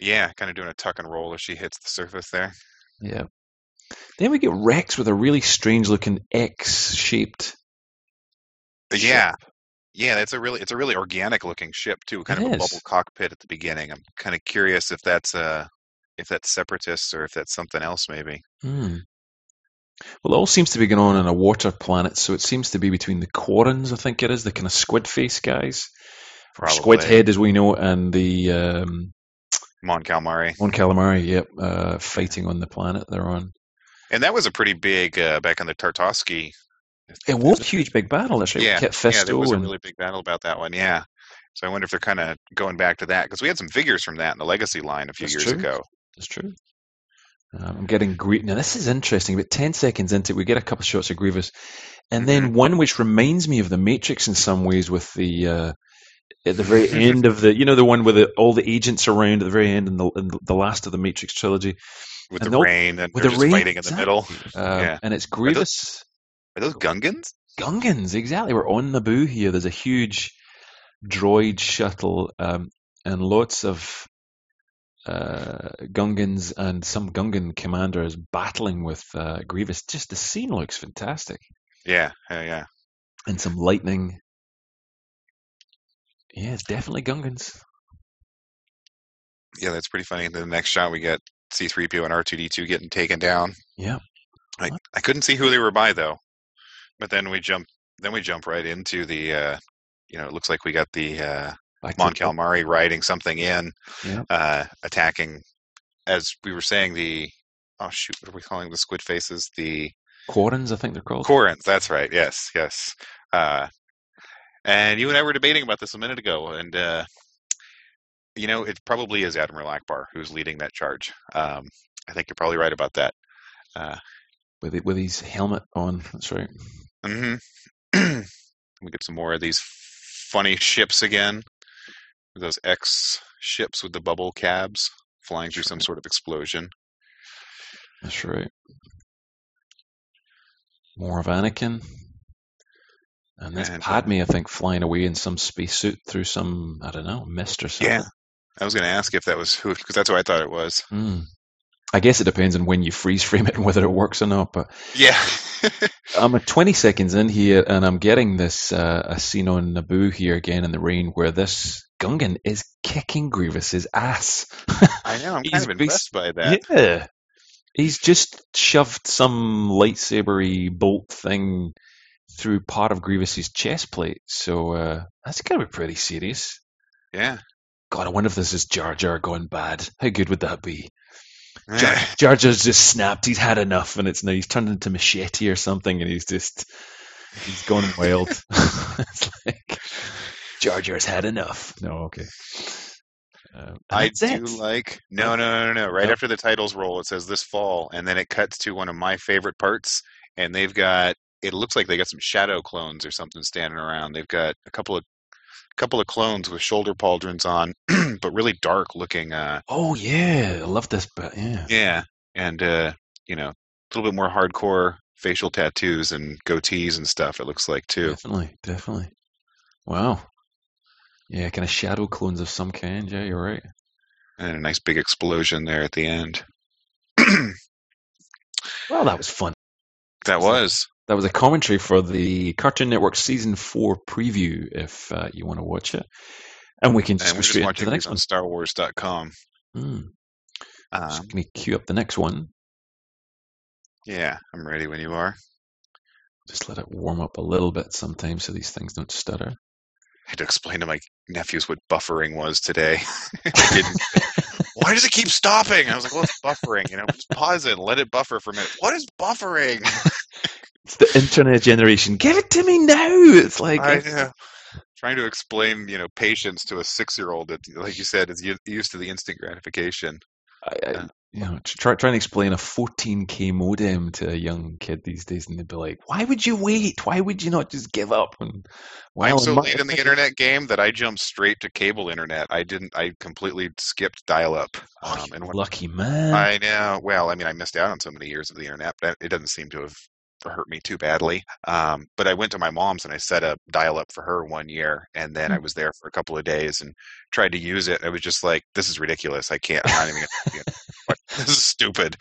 Yeah, kind of doing a tuck and roll as she hits the surface there. Yeah. Then we get Rex with a really strange looking X shaped. Yeah, yeah, it's a really it's a really organic looking ship too. Kind It of a bubble cockpit at the beginning. I'm kind of curious if that's uh if that's separatists or if that's something else maybe. Hmm. Well, it all seems to be going on on a water planet, so it seems to be between the Quarrens, I think it is, the kind of squid face guys. Probably. Squid head, as we know, and the um, Mon Calamari. Mon Calamari, yep, uh, fighting on the planet they're on. And that was a pretty big uh, back on the Tartovsky. It was a huge big battle, that's right. Yeah, yeah, there was a really big battle about that one. Yeah. So I wonder if they're kind of going back to that because we had some figures from that in the Legacy line a few That's years true. ago. That's true. Um, I'm getting Grievous. Now, this is interesting. About 10 seconds into it, we get a couple of shots of Grievous. And Mm-hmm. then one which reminds me of The Matrix in some ways with the. Uh, at the very end of the, you know, the one with the, all the agents around at the very end and the, in the last of the Matrix trilogy. With And the rain and with they're the just rain, fighting in the middle. Um, Yeah. And it's Grievous Are those Gungans? Gungans, exactly. We're on Naboo here. There's a huge droid shuttle um, and lots of uh, Gungans and some Gungan commanders battling with uh, Grievous. Just the scene looks fantastic, Yeah, yeah, yeah. and some lightning. Yeah, it's definitely Gungans. Yeah, that's pretty funny. The next shot we get C3PO and R2D2 getting taken down. Yeah. I, What? I couldn't see who they were by though. But then we jump then we jump right into the uh you know, it looks like we got the uh Mon Calamari riding something in, Yeah. uh attacking as we were saying the oh shoot, what are we calling the squid faces? The Quarrens, I think they're called. Quarrens, that's right. Yes, yes. Uh, and you and I were debating about this a minute ago, and uh, you know, it probably is Admiral Ackbar who's leading that charge. Um, I think you're probably right about that. Uh, with it, with his helmet on. That's right. hmm we get some more of these funny ships again. Those X ships with the bubble cabs flying through some sort of explosion. That's right. More of Anakin. And this And, uh, Padme, I think, flying away in some spacesuit through some, I don't know, mist or something. Yeah. I was going to ask if that was who, because that's what I thought it was. Hmm. I guess it depends on when you freeze frame it and whether it works or not. But Yeah. I'm at 20 seconds in here, and I'm getting this uh, a scene on Naboo here again in the rain, where this Gungan is kicking Grievous's ass. I know. I'm kind of impressed by that. Yeah. He's just shoved some lightsabery bolt thing through part of Grievous's chest plate. So uh, that's got to be pretty serious. Yeah. God, I wonder if this is Jar Jar gone bad. How good would that be? Jar, Jar Jar's just snapped. He's had enough, and it's now he's turned into machete or something, and he's just he's gone wild. it's like Jar Jar's had enough. No, okay. Um, I do it. like no no no no no. Right No? after the titles roll, it says this fall, and then it cuts to one of my favorite parts, and they've got it looks like they got some shadow clones or something standing around. They've got a couple of couple of clones with shoulder pauldrons on, but really dark looking. Uh, Oh yeah, I love this bit. Yeah. yeah, and uh, you know, a little bit more hardcore facial tattoos and goatees and stuff. It looks like too. Definitely, definitely. Wow. Yeah, kind of shadow clones of some kind. Yeah, you're right. And a nice big explosion there at the end. Well, that was fun. that was That was a commentary for the Cartoon Network season four preview. If uh, you want to watch it, and we can just and go straight the next these one. on StarWars.com. Hmm. Um, Just going to queue up the next one. yeah, I'm ready when you are. Just let it warm up a little bit sometimes, so these things don't stutter. I had to explain to my nephews what buffering was today. Why does it keep stopping? I was like, "Well, it's buffering. You know, just pause it, and let it buffer for a minute." What is buffering? It's the internet generation. Give it to me now. It's like I know. Trying to explain, you know, patience to a six-year-old that, like you said, is used to the instant gratification. I, I, Yeah. you know, try trying to explain a 14k modem to a young kid these days, and they'd be like, "Why would you wait? Why would you not just give up?" And I'm so my- late in the internet game that I jumped straight to cable internet. I didn't. I completely skipped dial-up. Oh, Um, and when, lucky man. I know. Well, I mean, I missed out on so many years of the internet, but it doesn't seem to have hurt me too badly. Um, but I went to my mom's and I set up dial up for her one year, and then I Hmm. was there for a couple of days and tried to use it. I was just like, "This is ridiculous. I can't. I'm not even. Gonna, this is stupid."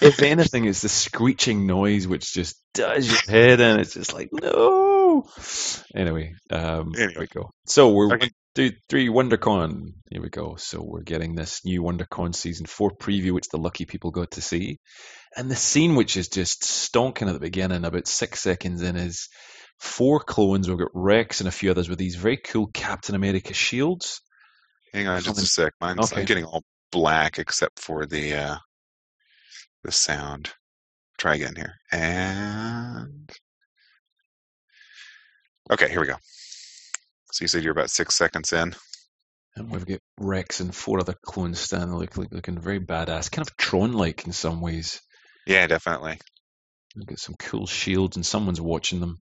if anything, it's the screeching noise which just does your head and It's just like no. Anyway, um, there Anyway. we go. So we're Okay. Do three WonderCon. Here we go. So we're getting this new WonderCon season four preview, which the lucky people got to see, and the scene which is just stonking at the beginning, about six seconds in, is four clones. We've got Rex and a few others with these very cool Captain America shields. Hang on, just a sec. Mine's Okay. Getting all black except for the uh, the sound. Try again here. And okay, here we go. So you said you're about six seconds in. And we've got Rex and four other clones standing look, look, looking very badass, kind of Tron-like in some ways. Yeah, definitely. We've got some cool shields, and someone's watching them.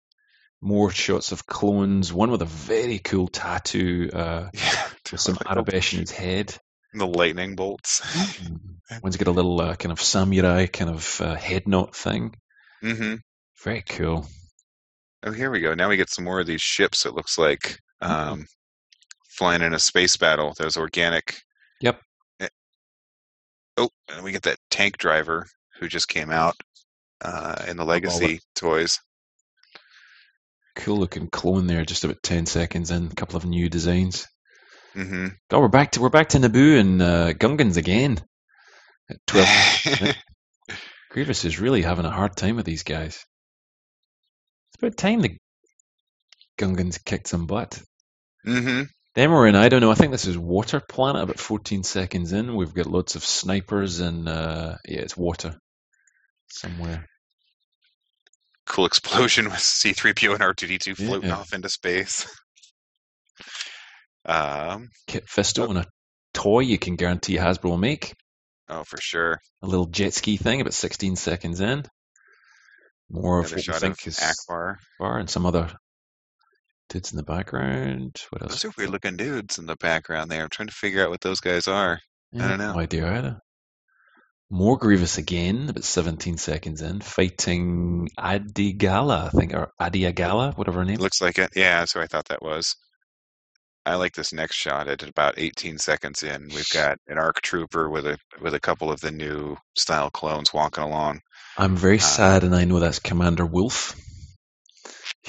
More shots of clones. One with a very cool tattoo uh, Yeah, with some Aurebesh in his head. the lightning bolts. One's got a little uh, kind of samurai kind of uh, head knot thing. Mm-hmm. Very cool. Oh, here we go. Now we get some more of these ships. It looks like um, flying in a space battle. Those organic. Yep. eh, Oh, and we get that tank driver who just came out uh, in the Legacy toys. Cool looking clone there, just about ten seconds in. A couple of new designs. Mm-hmm. Oh, we're back to we're back to Naboo and uh, Gungans again. At twelve, Grievous is really having a hard time with these guys. It's about time the Gungans kicked some butt. hmm Then we're in, I don't know, I think this is Water Planet, about 14 seconds in. We've got lots of snipers and, uh, yeah, it's water somewhere. Cool explosion with C3PO and R2D2 floating Yeah. off into space. Um, Kit Fisto and a toy you can guarantee Hasbro will make. oh, for sure. A little jet ski thing, about 16 seconds in. More of Another what we shot of think is Ackbar. Bar and some other dudes in the background. What else? Those are weird looking dudes in the background there. I'm trying to figure out what those guys are. Yeah, don't know. No idea either. More Grievous again, about 17 seconds in, fighting Adi Gallia, I think, or Adiagala, whatever her name. Looks like it. Yeah, that's what I thought that was. I like this next shot at about 18 seconds in. We've got an ARC trooper with a with a couple of the new style clones walking along. I'm very Uh, sad, and I know that's Commander Wolf.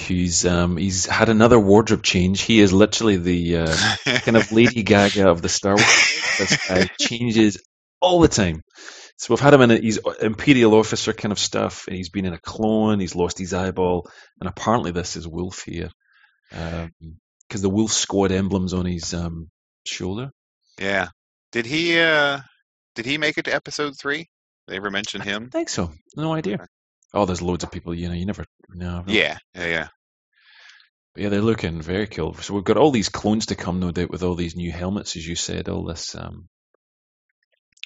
He's um he's had another wardrobe change. He is literally the uh, kind of Lady Gaga of the Star Wars. this guy changes all the time. So we've had him in a, he's Imperial officer kind of stuff, and he's been in a clone. He's lost his eyeball, and apparently this is Wolf here, because the Wolf Squad emblem's on his um, shoulder. yeah. Did he uh did he make it to episode 3? They ever mention him? I think so. No idea. Oh, there's loads of people. You know, you never. No. no. Yeah. Yeah, yeah. But yeah, they're looking very cool. So we've got all these clones to come, no doubt, with all these new helmets, as you said. All this um,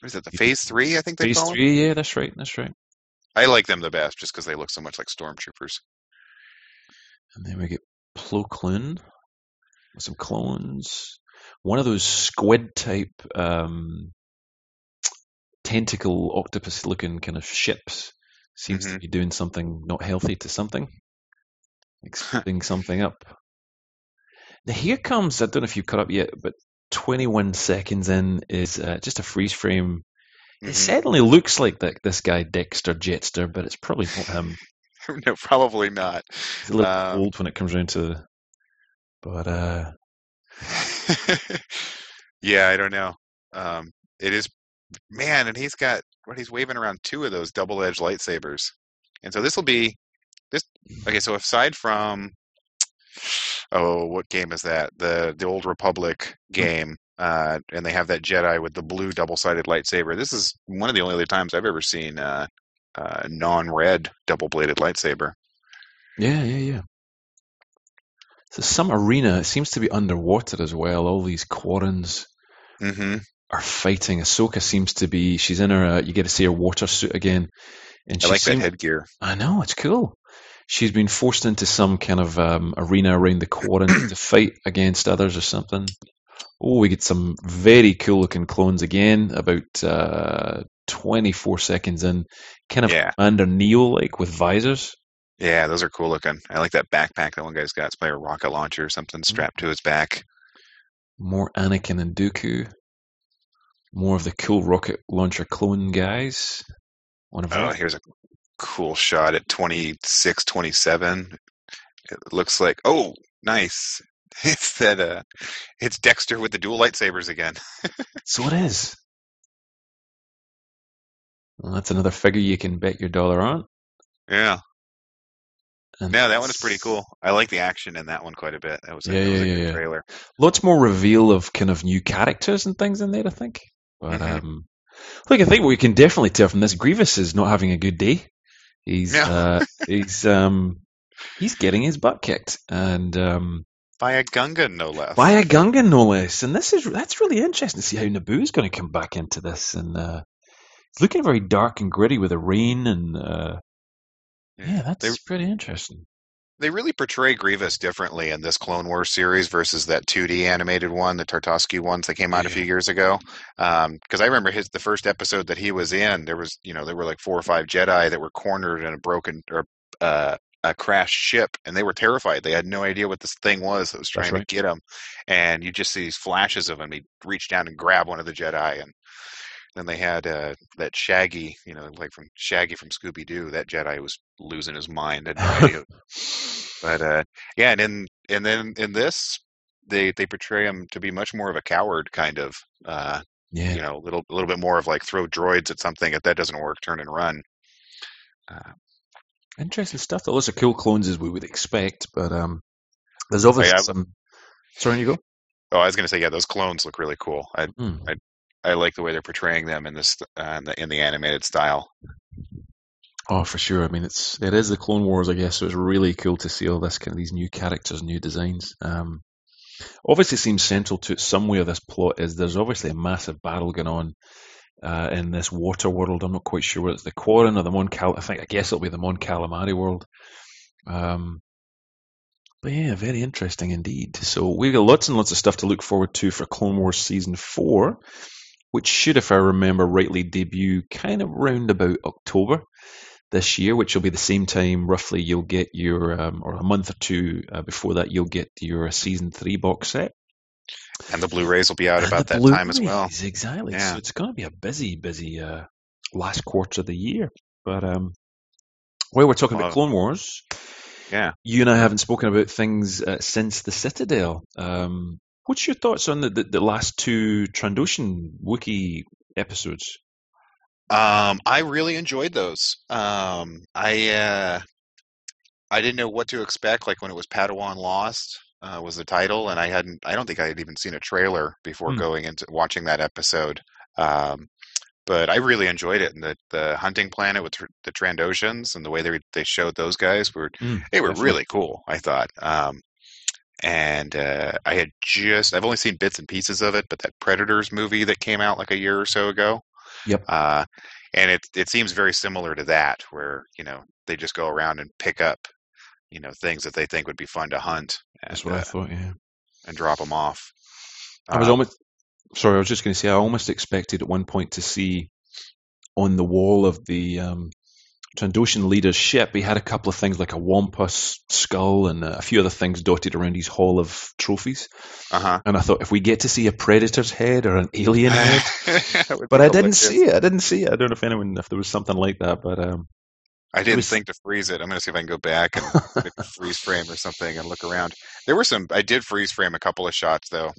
What is it? The Phase 3, I think they phase call three. Yeah, that's right. That's right. I like them the best just because they look so much like stormtroopers. And then we get Plo Koon with some clones. One of those squid type um, tentacle octopus looking kind of ships seems to Mhm. be doing something not healthy to something, exploding something up. Now here comes, I don't know if you've caught up yet, but 21 seconds in is uh, just a freeze frame. It Mhm. certainly looks like that this guy Dexter Jettster, but it's probably not him. no, probably not. It's a little Um, old when it comes around to. But uh, yeah, I don't know. Um, it is, man, and he's got what he's waving around two of those double-edged lightsabers, and so this will be this. Okay, so aside from, oh, what game is that? The the old Republic game, uh, and they have that Jedi with the blue double-sided lightsaber. This is one of the only other times I've ever seen uh, uh, non-red double-bladed lightsaber. Yeah, yeah, yeah. So some arena it seems to be underwater as well. All these Quarrens hmm are fighting. Ahsoka seems to be. She's in her. Uh, you get to see her water suit again, and I like that headgear. I know it's cool. She's been forced into some kind of um, arena around the Quarren to fight against others or something. Oh, we get some very cool looking clones again. About uh, twenty four seconds in, kind of Yeah. under Neo like with visors. Yeah, those are cool looking. I like that backpack that one guy's got. It's probably a rocket launcher or something Mm. strapped to his back. More Anakin and Dooku. More of the cool rocket launcher clone guys. One of Oh, them. here's a cool shot at 26, 27. It looks like, oh, nice. It's that, uh, it's Dexter with the dual lightsabers again. So it is. Well, that's another figure you can bet your dollar on. Yeah. And Yeah, that one is pretty cool. I like the action in that one quite a bit. That was a, Yeah, that was a yeah, good yeah, yeah. trailer. Lots more reveal of kind of new characters and things in there, I think. But Mhm. um, look, I think what we can definitely tell from this, Grievous is not having a good day. He's Yeah. uh, he's um, he's getting his butt kicked, and um, By a Gungan, no less. by a Gungan, no less. And this is that's really interesting to see how Naboo is going to come back into this, and uh, it's looking very dark and gritty with the rain, and uh, yeah, that's They, pretty interesting. They really portray Grievous differently in this Clone Wars series versus that 2D animated one, the Tartovsky ones that came out a few years ago. Because I remember his the first episode that he was in, there was you know there were like four or five Jedi that were cornered in a broken or uh, a crashed ship, and they were terrified. They had no idea what this thing was that was trying right. to get them. And you just see these flashes of him. He'd reach down and grab one of the Jedi, and then they had uh, that Shaggy, you know, like from Shaggy from Scooby Doo. That Jedi was losing his mind. No. But uh, yeah, and in and then in this, they they portray him to be much more of a coward, kind of. Uh, Yeah. You know, a little a little bit more of like throw droids at something. If that doesn't work, turn and run. Uh, Interesting stuff. Lots of cool clones as we would expect, but um, there's obviously yeah, some. Sorry, you go. oh, I was going to say, yeah, those clones look really cool. I Hmm. I like the way they're portraying them in this uh, in, the, in the animated style. Oh, for sure. I mean, it's it is the Clone Wars, I guess. So it's really cool to see all this kind of these new characters, new designs. Um, obviously, seems central to it somewhere. This plot is there's obviously a massive battle going on uh, in this water world. I'm not quite sure whether it's the Quarren or the Mon Cal. I think I guess it'll be the Mon Calamari world. Um, but yeah, very interesting indeed. So we've got lots and lots of stuff to look forward to for Clone Wars season four, which should, if I remember rightly, debut kind of round about October this year, which will be the same time roughly you'll get your, um, or a month or two uh, before that, you'll get your season three box set. And the Blu-rays will be out And about that time as well. Exactly. Yeah. So it's going to be a busy, busy uh, last quarter of the year. But um, while we're talking Well, about Clone Wars, Yeah. you and I haven't spoken about things uh, since the Citadel. Um, what's your thoughts on the, the, the last two Trandoshan Wookiee episodes? Um, I really enjoyed those. Um, I uh, I didn't know what to expect. Like when it was Padawan Lost uh, was the title, and I hadn't. I don't think I had even seen a trailer before Hmm. going into watching that episode. Um, but I really enjoyed it, and the the hunting planet with tr- the Trandoshans and the way they they showed those guys were Mm, they were definitely. really cool. I thought. Um, and uh, I had just I've only seen bits and pieces of it, but that Predators movie that came out like a year or so ago. Yep. Uh, and it it seems very similar to that, where you know they just go around and pick up, you know, things that they think would be fun to hunt and That's what I uh, thought, yeah. and drop them off. I was Um, almost sorry. I was just going to say I almost expected at one point to see on the wall of the um, Trandoshan leader's ship. He had a couple of things like a wampus skull and a few other things dotted around his hall of trophies. uh And I thought if we get to see a predator's head or an alien head, but I didn't see it. I didn't see it. I don't know if anyone if there was something like that, but um, I didn't was- think to freeze it. I'm going to see if I can go back and freeze frame or something and look around. There were some. I did freeze frame a couple of shots though.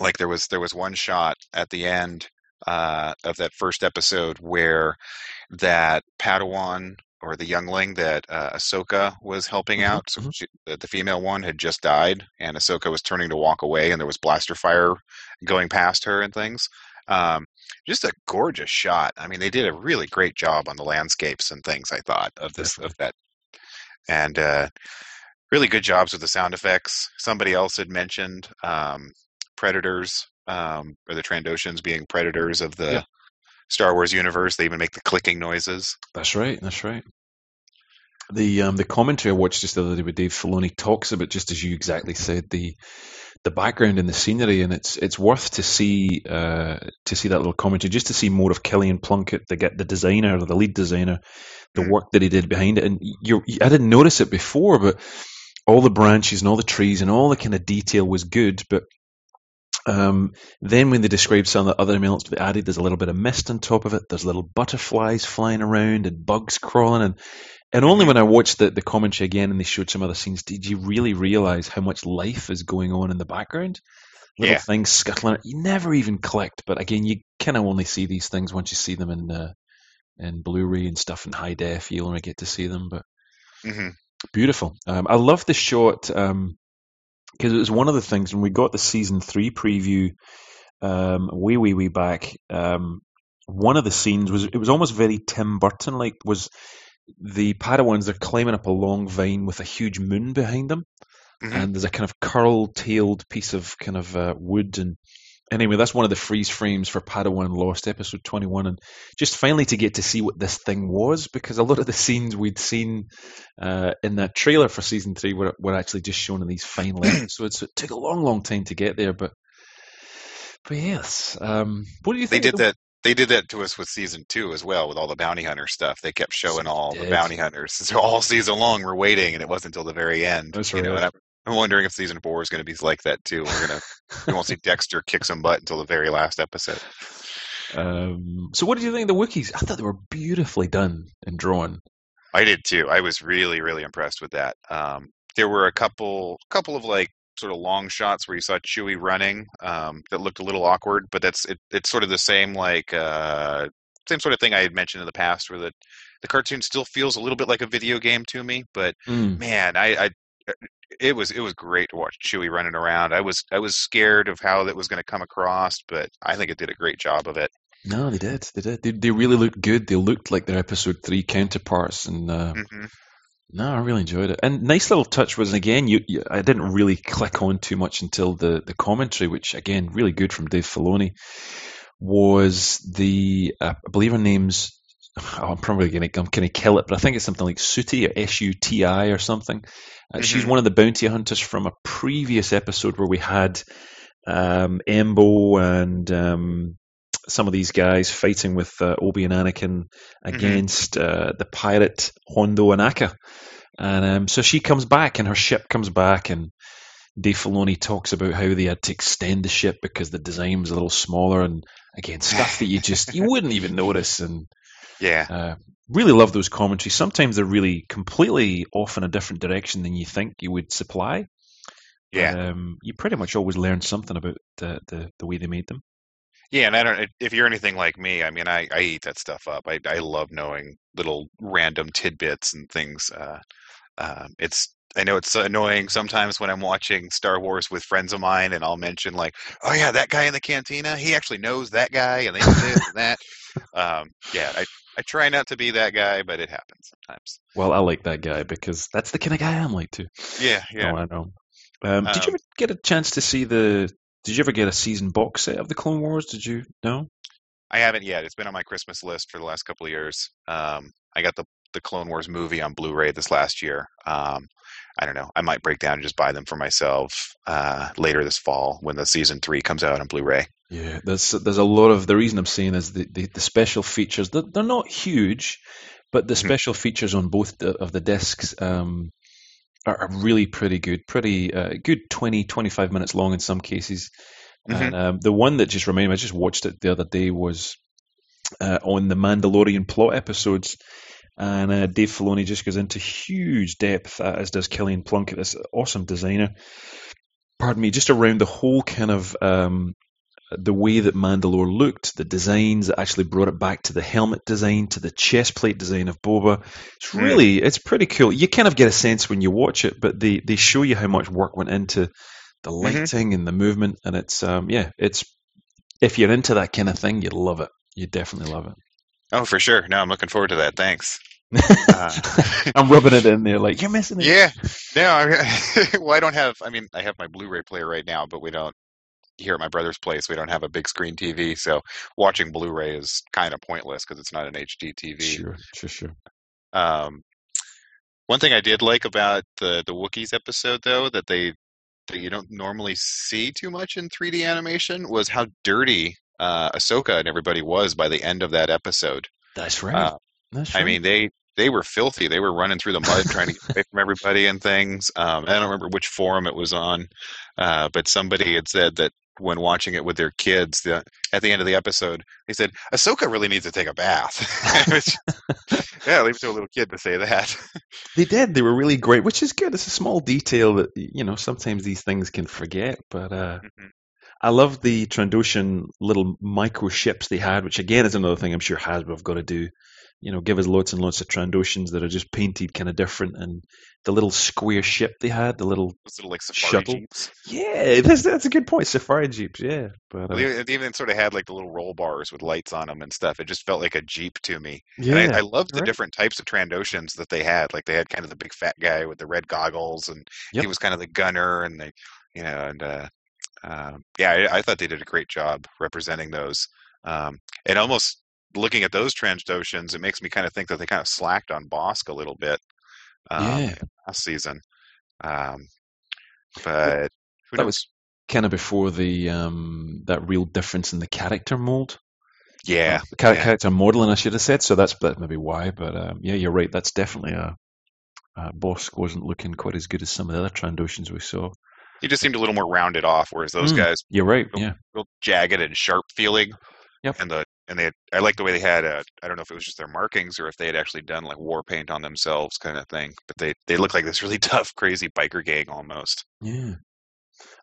Like there was there was one shot at the end uh, of that first episode where that Padawan or the youngling that uh, Ahsoka was helping Mhm, out. So mhm. she, the, the female one had just died, and Ahsoka was turning to walk away, and there was blaster fire going past her and things. Um, just a gorgeous shot. I mean, they did a really great job on the landscapes and things. I thought of this of that, and uh, really good jobs with the sound effects. Somebody else had mentioned um, predators um, or the Trandoshans being predators of the Yeah. Star Wars universe. They even make the clicking noises. That's right. That's right. The um, the commentary I watched just the other day with Dave Filoni talks about just as you exactly said the the background and the scenery, and it's it's worth to see uh, to see that little commentary just to see more of Kilian Plunkett, the get the designer, the lead designer, the Mm. work that he did behind it. And you I didn't notice it before, but all the branches and all the trees and all the kind of detail was good, but um, then when they describe some of the other elements they added, there's a little bit of mist on top of it. There's little butterflies flying around and bugs crawling, and and only when I watched the, the commentary again and they showed some other scenes did you really realize how much life is going on in the background. Little Yeah. things scuttling. You never even clicked, but again, you kind of only see these things once you see them in uh, in Blu-ray and stuff in high def. You only get to see them, but hmm beautiful. Um, I love the shot because it was one of the things when we got the season three preview um, way, way, way back. Um, one of the scenes was it was almost very Tim Burton like. Was the Padawans they're climbing up a long vine with a huge moon behind them, hmm and there's a kind of curl-tailed piece of kind of uh, wood and. Anyway, that's one of the freeze frames for Padawan Lost, episode 21. And just finally to get to see what this thing was, because a lot of the scenes we'd seen uh, in that trailer for season three were, were actually just shown in these final lengths. so it took a long, long time to get there. But but yes, um, what do you think? They did that. They did that to us with season two as well, with all the bounty hunter stuff. They kept showing all the bounty hunters. So all season long, we're waiting, and it wasn't until the very end. That's you know, right. I'm, wondering if season four is going to be like that too. We're gonna we won't see Dexter kick some butt until the very last episode. Um, so, what did you think of the Wookiees? I thought they were beautifully done and drawn. I did too. I was really, really impressed with that. Um, there were a couple, couple of like sort of long shots where you saw Chewie running um, that looked a little awkward, but that's it, it's sort of the same like uh, same sort of thing I had mentioned in the past, where the the cartoon still feels a little bit like a video game to me. But Mm. man, I, I it was it was great to watch Chewie running around. I was I was scared of how that was going to come across, but I think it did a great job of it. No, they did. They did. They, they really looked good. They looked like their episode three counterparts, and uh, hmm no, I really enjoyed it. And nice little touch was again, you, you I didn't really click on too much until the the commentary, which again really good from Dave Filoni. Was the uh, I believe her name's oh, I'm probably gonna I'm gonna kill it, but I think it's something like Suti or S U T I or something. Uh, She's Mhm. one of the bounty hunters from a previous episode where we had um, Embo and um, some of these guys fighting with uh, Obi and Anakin against uh, the pirate Hondo Ohnaka. And um, so she comes back, and her ship comes back, and Dave Filoni talks about how they had to extend the ship because the design was a little smaller, and again stuff that you just you wouldn't even notice. And Yeah, uh, really love those commentaries. Sometimes they're really completely off in a different direction than you think you would supply. But, yeah, um, you pretty much always learn something about the, the, the way they made them. yeah. And I don't. If you're anything like me, I mean, I, I eat that stuff up. I I love knowing little random tidbits and things. Uh, um, it's I know it's annoying sometimes when I'm watching Star Wars with friends of mine, and I'll mention like, "Oh yeah, that guy in the cantina, he actually knows that guy, and they this and that." Um, yeah, I I try not to be that guy, but it happens sometimes. Well, I like that guy because that's the kind of guy I'm like too. Yeah, yeah. No, I know. Um, did you Um, ever get a chance to see the? Did you ever get a season box set of the Clone Wars? Did you? No. I haven't yet. It's been on my Christmas list for the last couple of years. Um, I got the the Clone Wars movie on Blu-ray this last year. Um, I don't know. I might break down and just buy them for myself uh, later this fall when the season three comes out on Blu-ray. Yeah, there's there's a lot of the reason I'm saying is the the, the special features. They're, they're not huge, but the Mhm. special features on both the, of the discs um, are, are really pretty good. Pretty uh, good 20, 25 minutes long in some cases. And um, the one that just reminded me, I just watched it the other day, was uh, on the Mandalorian plot episodes. And uh, Dave Filoni just goes into huge depth, uh, as does Kilian Plunkett, this awesome designer. Pardon me, just around the whole kind of um, the way that Mandalore looked, the designs that actually brought it back to the helmet design, to the chest plate design of Boba. It's Mm. really, it's pretty cool. You kind of get a sense when you watch it, but they, they show you how much work went into the Mhm. lighting and the movement, and it's um, yeah, it's if you're into that kind of thing, you'd love it. You definitely love it. Oh, for sure. No, I'm looking forward to that. Thanks. Uh, I'm rubbing it in there like you're missing it. yeah. No, I, well, I don't have. I mean, I have my Blu-ray player right now, but we don't here at my brother's place. We don't have a big screen TV, so watching Blu-ray is kind of pointless because it's not an HD TV. Sure, sure, sure. Um, one thing I did like about the the Wookiees episode, though, that they that you don't normally see too much in 3D animation, was how dirty uh, Ahsoka and everybody was by the end of that episode. That's right. Uh, That's I mean, they they were filthy. They were running through the mud trying to get away from everybody and things. Um, I don't remember which forum it was on, uh, but somebody had said that when watching it with their kids, the, at the end of the episode, they said Ahsoka really needs to take a bath. Which- yeah, leave it to a little kid to say that. They did. They were really great, which is good. It's a small detail that you know sometimes these things can forget. But uh, Mhm. I love the Trandoshan little micro ships they had, which again is another thing I'm sure Hasbro have got to do. You know, give us lots and lots of Trandoshans that are just painted kind of different, and the little square ship they had, the little little like safari Shuttle. jeeps. yeah, that's that's a good point. Safari jeeps, yeah. But uh, They, they even sort of had like the little roll bars with lights on them and stuff. It just felt like a jeep to me. yeah, And I, I loved the right. different types of Trandoshans that they had. Like they had kind of the big fat guy with the red goggles, and Yep. he was kind of the gunner, and they, you know, and uh, um, yeah, I, I thought they did a great job representing those. Um, and almost looking at those Trandoshans, it makes me kind of think that they kind of slacked on Bossk a little bit um, yeah. last season. Um, but who That knows? was kind of before the um that real difference in the character mold. yeah, the char- yeah. character modeling, I should have said. So that's that maybe why. But um, yeah, you're right. That's definitely a. Uh, Bossk wasn't looking quite as good as some of the other Trandoshans we saw. He just seemed a little more rounded off, whereas those Mm. guys You're right. Real- Yeah, real jagged and sharp feeling. Yep. And the and they had, I like the way they had uh, I don't know if it was just their markings or if they had actually done like war paint on themselves kind of thing. But they they look like this really tough, crazy biker gang almost. Yeah.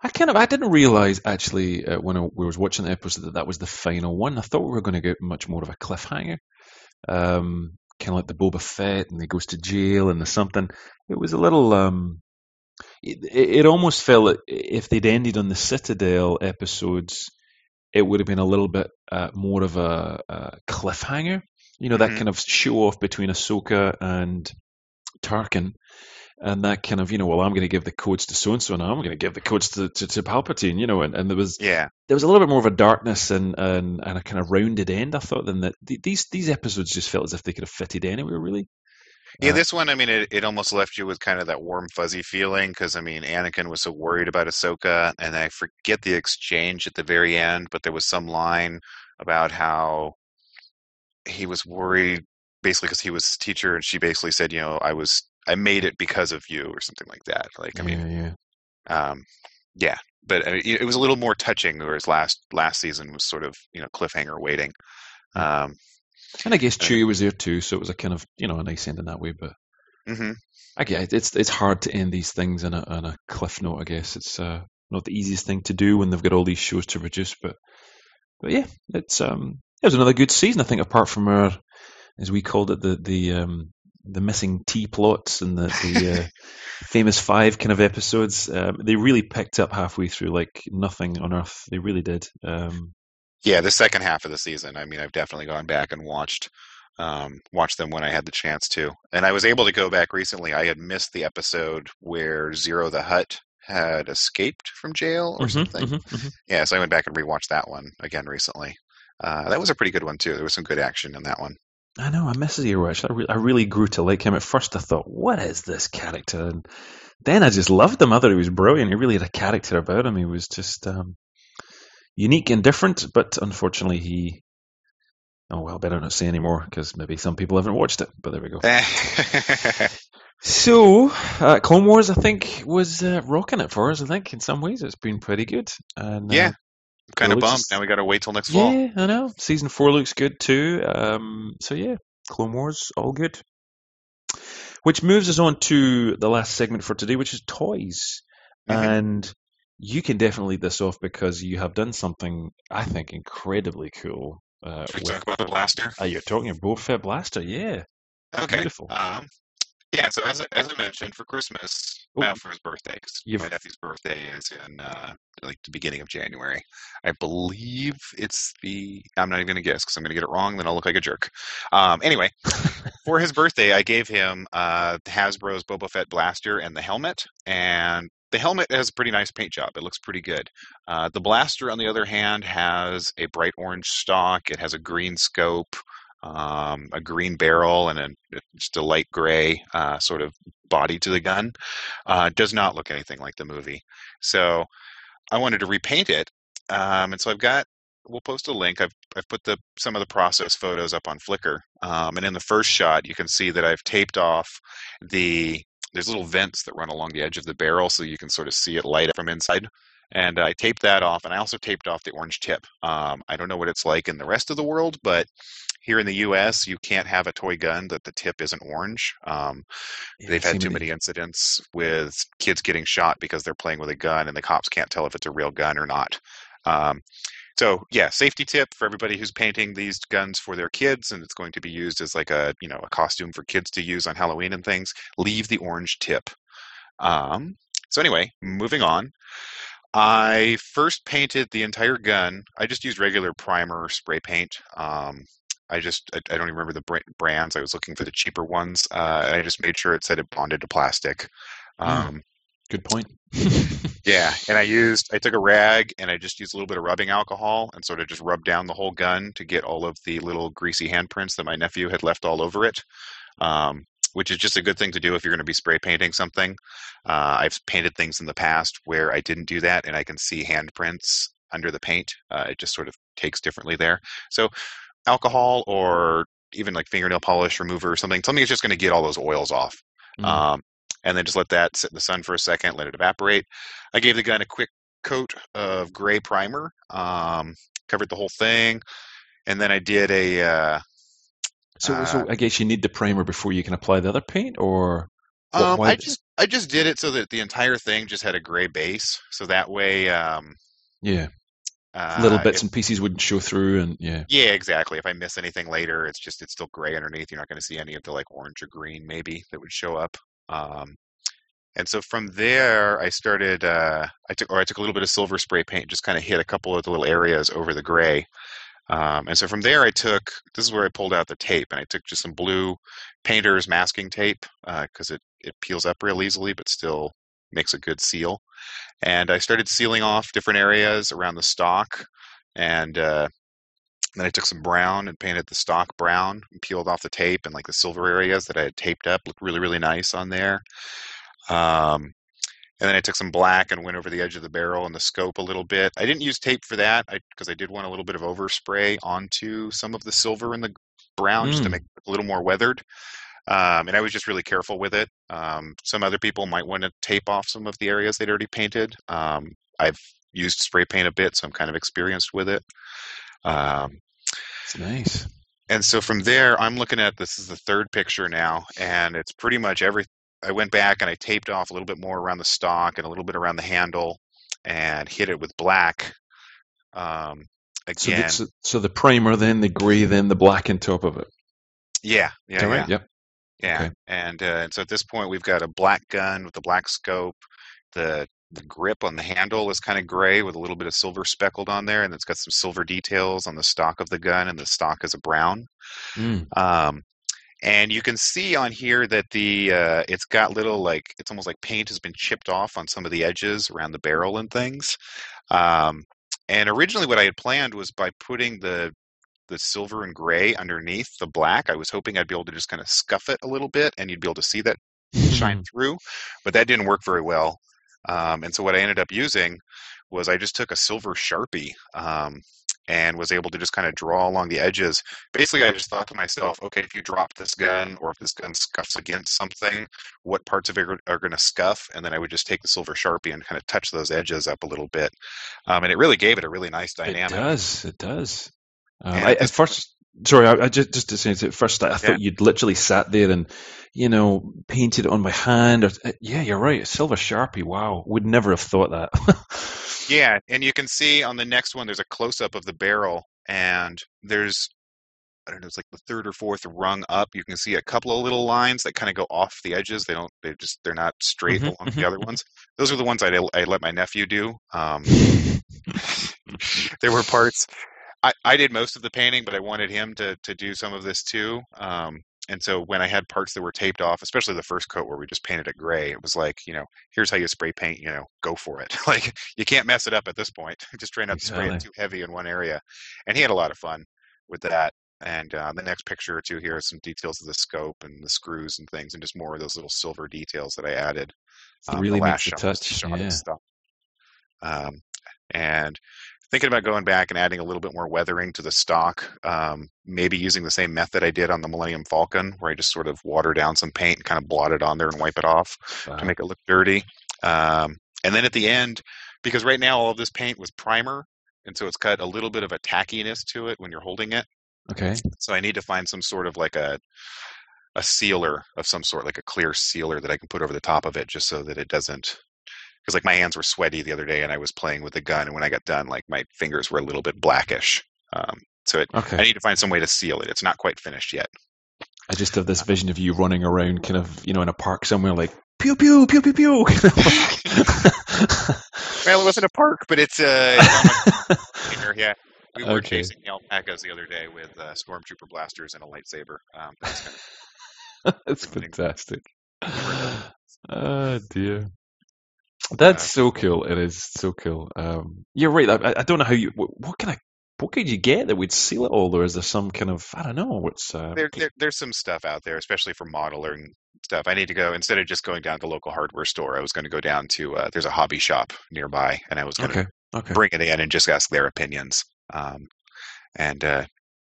I kind of I didn't realize actually uh, when I, we was watching the episode that that was the final one. I thought we were going to get much more of a cliffhanger, um, kind of like the Boba Fett and he goes to jail and there's something. It was a little. Um, it, it almost felt like if they'd ended on the Citadel episodes, it would have been a little bit uh, more of a, a cliffhanger. You know, that Mhm. kind of show off between Ahsoka and Tarkin. And that kind of, you know, well, I'm going to give the codes to so and so, and I'm going to give the codes to, to, to Palpatine, you know, and, and there was Yeah. there was a little bit more of a darkness and, and, and a kind of rounded end, I thought, than that. These these episodes just felt as if they could have fitted anywhere, really. Yeah, Uh, this one, I mean, it, it almost left you with kind of that warm, fuzzy feeling because, I mean, Anakin was so worried about Ahsoka, and I forget the exchange at the very end, but there was some line about how he was worried basically because he was his teacher, and she basically said, you know, I was, I made it because of you, or something like that. Like, I mean, yeah, yeah. um, yeah, but I mean, it it was a little more touching, whereas last last season was sort of, you know, cliffhanger waiting. Um, And I guess Chewie was there too, so it was a kind of, you know, a nice ending that way. But hmm I it. It's it's hard to end these things in a on a cliff note. I guess it's uh, not the easiest thing to do when they've got all these shows to produce. But but yeah, it's um it was another good season. I think apart from our, as we called it, the the um the missing T plots and the the uh, famous five kind of episodes. Um, they really picked up halfway through like nothing on earth. They really did. Um, Yeah, the second half of the season. I mean, I've definitely gone back and watched um, watched them when I had the chance to, and I was able to go back recently. I had missed the episode where Ziro the Hutt had escaped from jail or mhm, something. mhm, mhm. Yeah, so I went back and rewatched that one again recently. Uh, that was a pretty good one too. There was some good action in that one. I know. I miss Ziro. Actually, I, re- I really grew to like him. At first, I thought, "What is this character?" And then I just loved him. I thought he was brilliant. He really had a character about him. He was just um, unique and different. But unfortunately, he. Oh well, better not say anymore because maybe some people haven't watched it. But there we go. So, uh, Clone Wars, I think, was uh, rocking it for us. I think in some ways it's been pretty good. And uh, yeah, kind of bummed. Now we got to wait till next fall. yeah, I know. Season four looks good too. Um, so yeah, Clone Wars, all good. Which moves us on to the last segment for today, which is toys. Mhm. And you can definitely lead this off because you have done something I think incredibly cool. Uh, Should we with, talk about the blaster? uh, you're talking about Boba Fett Blaster, yeah. Okay. Beautiful. Um, yeah, so as I, as I mentioned, for Christmas, Oh. uh, for his birthday, because my nephew's birthday is in uh, like the beginning of January. I believe it's the. I'm not even going to guess because I'm going to get it wrong. Then I'll look like a jerk. Um, anyway, for his birthday, I gave him uh, Hasbro's Boba Fett blaster and the helmet, and the helmet has a pretty nice paint job. It looks pretty good. Uh, the blaster, on the other hand, has a bright orange stock. It has a green scope, um, a green barrel, and a, just a light gray uh, sort of body to the gun. Uh, does not look anything like the movie. So I wanted to repaint it, um, and so I've got. We'll post a link. I've I've put the some of the process photos up on Flickr, um, and in the first shot, you can see that I've taped off the there's little vents that run along the edge of the barrel, so you can sort of see it light up from inside. And I taped that off, and I also taped off the orange tip. Um, I don't know what it's like in the rest of the world, but here in the U.S., you can't have a toy gun that the tip isn't orange. Um, Yeah, they've had too many incidents with kids getting shot because they're playing with a gun and the cops can't tell if it's a real gun or not. Um, so yeah, safety tip for everybody who's painting these guns for their kids, and it's going to be used as like a you know a costume for kids to use on Halloween and things. Leave the orange tip. Um, so anyway, moving on. I first painted the entire gun. I just used regular primer spray paint. Um, I just I, I don't even remember the brands. I was looking for the cheaper ones. Uh, I just made sure it said it bonded to plastic. Hmm. Um, Good point. yeah, and I used I took a rag and I just used a little bit of rubbing alcohol and sort of just rubbed down the whole gun to get all of the little greasy handprints that my nephew had left all over it. Um, which is just a good thing to do if you're going to be spray painting something. Uh, I've painted things in the past where I didn't do that, and I can see handprints under the paint. Uh, it just sort of takes differently there. So, alcohol or even like fingernail polish remover or something, something is just going to get all those oils off. Mm. Um, and then just let that sit in the sun for a second, let it evaporate. I gave the gun a quick coat of gray primer, um, covered the whole thing. and then I did a. Uh, So, Uh, so I guess you need the primer before you can apply the other paint, or um, I just I just did it so that the entire thing just had a gray base, so that way, um, yeah, uh, little bits if- and pieces wouldn't show through, and yeah, yeah, exactly. If I miss anything later, it's just it's still gray underneath. You're not going to see any of the like orange or green maybe that would show up. Um, and so from there, I started. Uh, I took or I took a little bit of silver spray paint, just kind of hit a couple of the little areas over the gray. Um, and so from there, I took this is where I pulled out the tape, and I took just some blue painter's masking tape because it it peels up real easily, but still makes a good seal. And I started sealing off different areas around the stock, and uh, then I took some brown and painted the stock brown, and peeled off the tape, and like the silver areas that I had taped up looked really really nice on there. Um, and then I took some black and went over the edge of the barrel and the scope a little bit. I didn't use tape for that because I, did want a little bit of overspray onto some of the silver and the brown just to Mm. make it a little more weathered. Um, and I was just really careful with it. Um, some other people might want to tape off some of the areas they'd already painted. Um, I've used spray paint a bit, so I'm kind of experienced with it. Um, nice. and so from there, I'm looking at this is the third picture now, and it's pretty much every. I went back and I taped off a little bit more around the stock and a little bit around the handle, and hit it with black. Um, So, again, the, so, so the primer, then the grey, then the black on top of it. yeah, yeah, that yeah. Yep. Yeah, Okay. and uh, and so at this point we've got a black gun with a black scope. The the grip on the handle is kind of gray with a little bit of silver speckled on there, and it's got some silver details on the stock of the gun, and the stock is a brown. Mm. Um, and you can see on here that the uh, it's got little like it's almost like paint has been chipped off on some of the edges around the barrel and things. Um, and originally, what I had planned was by putting the the silver and gray underneath the black, I was hoping I'd be able to just kind of scuff it a little bit, and you'd be able to see that shine through. But that didn't work very well. Um, and so what I ended up using was I just took a silver sharpie um, and was able to just kind of draw along the edges. Basically, I just thought to myself, okay, if you drop this gun or if this gun scuffs against something, what parts of it are, going to scuff? And then I would just take the silver sharpie and kind of touch those edges up a little bit. Um, and it really gave it a really nice dynamic. It does. It does. Um, I, at first, sorry, I, I just just to say at first, I, Yeah. thought you'd literally sat there and you know painted it on my hand. Or uh, yeah, you're right. A silver sharpie. Wow, would never have thought that. Yeah, and you can see on the next one there's a close up of the barrel, and there's I don't know, it's like the third or fourth rung up. You can see a couple of little lines that kind of go off the edges. They don't, they just, they're not straight Mhm, along the other ones. Those are the ones I I let my nephew do. Um, there were parts I, I did most of the painting, but I wanted him to to do some of this too. Um, and so when I had parts that were taped off, especially the first coat where we just painted it gray, it was like, you know, here's how you spray paint, you know, go for it. like you can't mess it up at this point. just try not to spray it too heavy in one area. And he had a lot of fun with that. And uh, the next picture or two here is some details of the scope and the screws and things, and just more of those little silver details that I added. Um, really the makes the touch, shot yeah. stuff. Um, and thinking about going back and adding a little bit more weathering to the stock, um, maybe using the same method I did on the Millennium Falcon, where I just sort of water down some paint and kind of blot it on there and wipe it off to make it look dirty. Um, and then at the end, because right now all of this paint was primer, and so it's got a little bit of a tackiness to it when you're holding it. Okay. So I need to find some sort of like a a sealer of some sort, like a clear sealer that I can put over the top of it, just so that it doesn't. Because like my hands were sweaty the other day, and I was playing with the gun, and when I got done, like my fingers were a little bit blackish. Um, so it, Okay. I need to find some way to seal it. It's not quite finished yet. I just have this vision of you running around, kind of, you know, in a park somewhere, like pew pew pew pew pew. Well, it wasn't a park, but it's uh, it's my yeah. We were Okay. chasing the alpacas the other day with uh, stormtrooper blasters and a lightsaber. Um, that was kind of That's fantastic. Oh dear. That's so cool. It is so cool. Um, you're right. I, I don't know how you. What, what kind of what could you get that would seal it all, or is there some kind of I don't know what's uh, there, there, there's some stuff out there, especially for modeling stuff. I need to go instead of just going down to the local hardware store. I was going to go down to uh, there's a hobby shop nearby, and I was going to okay okay bring it in and just ask their opinions. Um, and uh,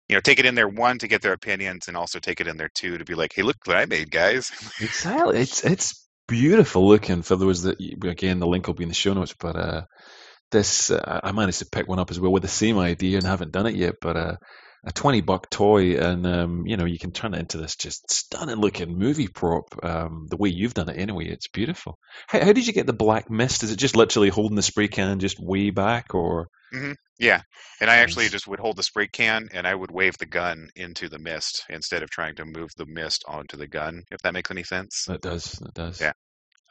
you know, take it in there one to get their opinions, and also take it in there two to be like, hey, look what I made, guys. exactly. It's it's beautiful looking. For those that again, the link will be in the show notes. But uh, this uh, I managed to pick one up as well with the same idea and haven't done it yet. But uh, a twenty buck toy, and um, you know you can turn it into this just stunning looking movie prop. Um, the way you've done it, anyway, it's beautiful. How, how did you get the black mist? Is it just literally holding the spray can just way back, or hmm Yeah, and I actually just would hold the spray can and I would wave the gun into the mist instead of trying to move the mist onto the gun. If that makes any sense. that does that does? Yeah.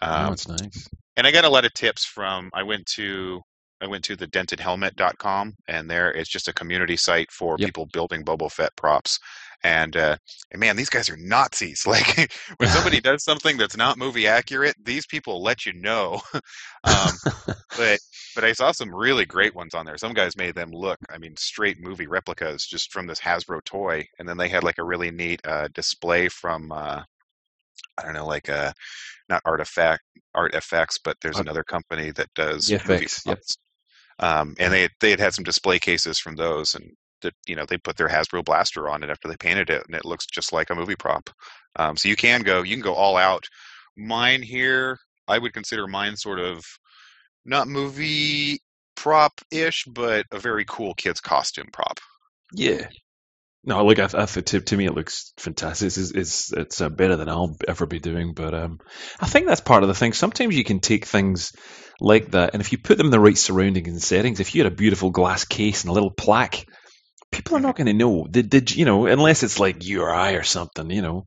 Um, it's nice. and I got a lot of tips from. I went to I went to the dentedhelmet.com and there it's just a community site for Yep. people building Boba Fett props. And, uh, and man, these guys are Nazis. Like when somebody does something that's not movie accurate, these people let you know. um, but but I saw some really great ones on there. Some guys made them look, I mean, straight movie replicas just from this Hasbro toy, and then they had like a really neat uh, display from uh, I don't know, like uh, not artifact art effects, but there's another company that does Yeah, movie yep. Um, and they had, they had had some display cases from those, and that you know they put their Hasbro blaster on it after they painted it, and it looks just like a movie prop. Um, so you can go, you can go all out. Mine here, I would consider mine sort of not movie prop ish, but a very cool kid's costume prop. Yeah. No, look, I, I, to, to me it looks fantastic. It's, it's, it's uh, better than I'll ever be doing. But um, I think that's part of the thing. Sometimes you can take things like that, and if you put them in the right surroundings and settings, if you had a beautiful glass case and a little plaque, people are not going to know. Did, did you know? Unless it's like you or I or something, you know,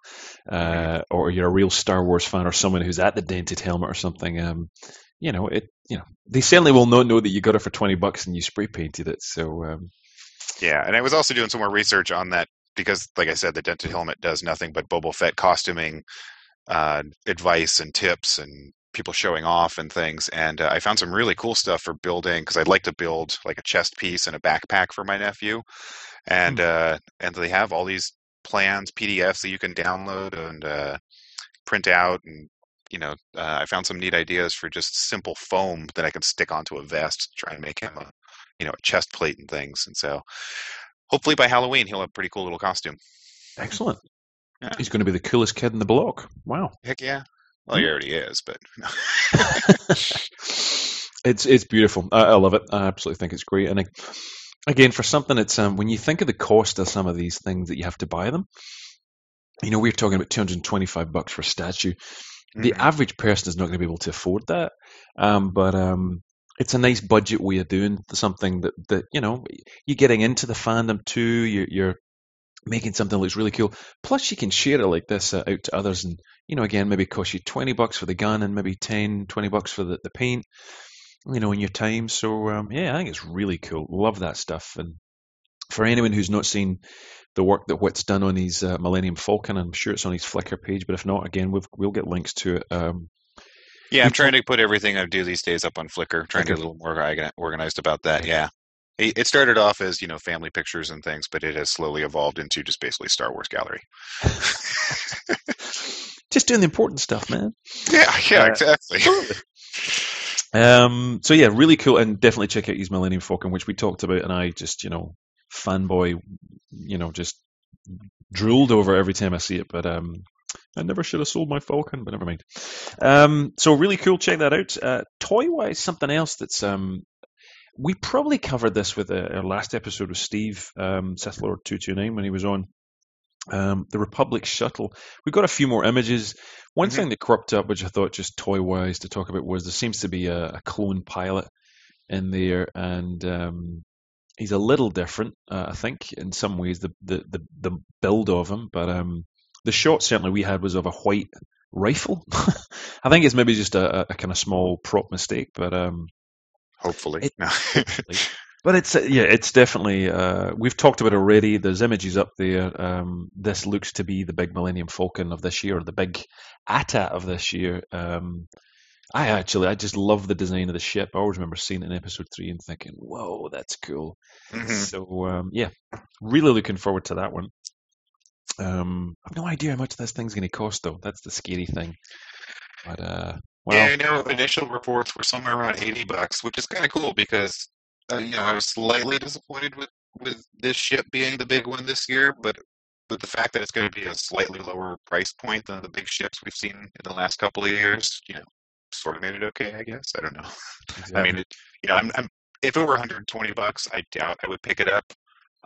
uh, or you're a real Star Wars fan or someone who's at the dented helmet or something. Um, you know, it. You know, they certainly will not know that you got it for twenty bucks and you spray painted it. So um, Yeah, and I was also doing some more research on that because, like I said, the dented helmet does nothing but Boba Fett costuming uh, advice and tips and people showing off and things. And uh, I found some really cool stuff for building because I'd like to build like a chest piece and a backpack for my nephew. And uh, and they have all these plans, PDFs that you can download and uh, print out and. You know, uh, I found some neat ideas for just simple foam that I can stick onto a vest, to try and make him a, you know, a chest plate and things. And so, hopefully by Halloween he'll have a pretty cool little costume. excellent. Yeah. He's going to be the coolest kid in the block. Wow. Heck yeah! Well, he Hmm. already is, but it's it's beautiful. I, I love it. I absolutely think it's great. And I, again, for something that's um, when you think of the cost of some of these things that you have to buy them, you know, we're talking about 225 bucks for a statue. The Mhm. average person is not going to be able to afford that. Um, but um, it's a nice budget way of doing something that, that you know you're getting into the fandom too. You're, you're making something that looks really cool. Plus, you can share it like this uh, out to others, and you know, again, maybe cost you 20 bucks for the gun and maybe 10, 20 bucks for the, the paint. You know, in your time. So um, yeah, I think it's really cool. Love that stuff. And for anyone who's not seen the work that Whit's done on his uh, Millennium Falcon, I'm sure it's on his Flickr page. But if not, again, we've, we'll get links to it. Um, yeah, I'm trying to put everything I do these days up on Flickr. Trying to get a little more organized about that. Yeah, it it started off as you know family pictures and things, but it has slowly evolved into just basically Star Wars gallery. just doing the important stuff, man. Yeah, yeah, Uh, exactly. Um, so yeah, really cool, and definitely check out his Millennium Falcon, which we talked about, and I just you know fanboy, you know, just drooled over every time I see it. But um, I never should have sold my Falcon, but never mind. Um, so really cool, check that out. Uh, toy wise, something else that's um, we probably covered this with uh, our last episode with Steve um, Sith Lord two two nine when he was on. Um, the Republic shuttle. We got a few more images. One Mhm. thing that cropped up, which I thought just toy wise to talk about, was there seems to be a, a clone pilot in there, and um, he's a little different, uh, I think, in some ways the the the, the build of him. But um, the shot certainly we had was of a white rifle. I think it's maybe just a, a, kind of small prop mistake, but um, Hopefully, It- no. but it's uh, yeah, it's definitely. Uh, we've talked about it already. There's images up there. Um, this looks to be the big Millennium Falcon of this year, or the big AT-AT of this year. Um, I actually, I just love the design of the ship. I always remember seeing it in episode three and thinking, "Whoa, that's cool." Mhm. So um, yeah, really looking forward to that one. Um, I've no idea how much this thing's going to cost, though. That's the scary thing. But uh, well, Yeah, I know initial reports were somewhere around eighty bucks, which is kind of cool because uh, you know I was slightly disappointed with with this ship being the big one this year, but but the fact that it's going to be a slightly lower price point than the big ships we've seen in the last couple of years, you know, sort of made it okay, I guess. I don't know. I mean, it, you know, I'm, I'm if it were 120 bucks, I doubt I would pick it up.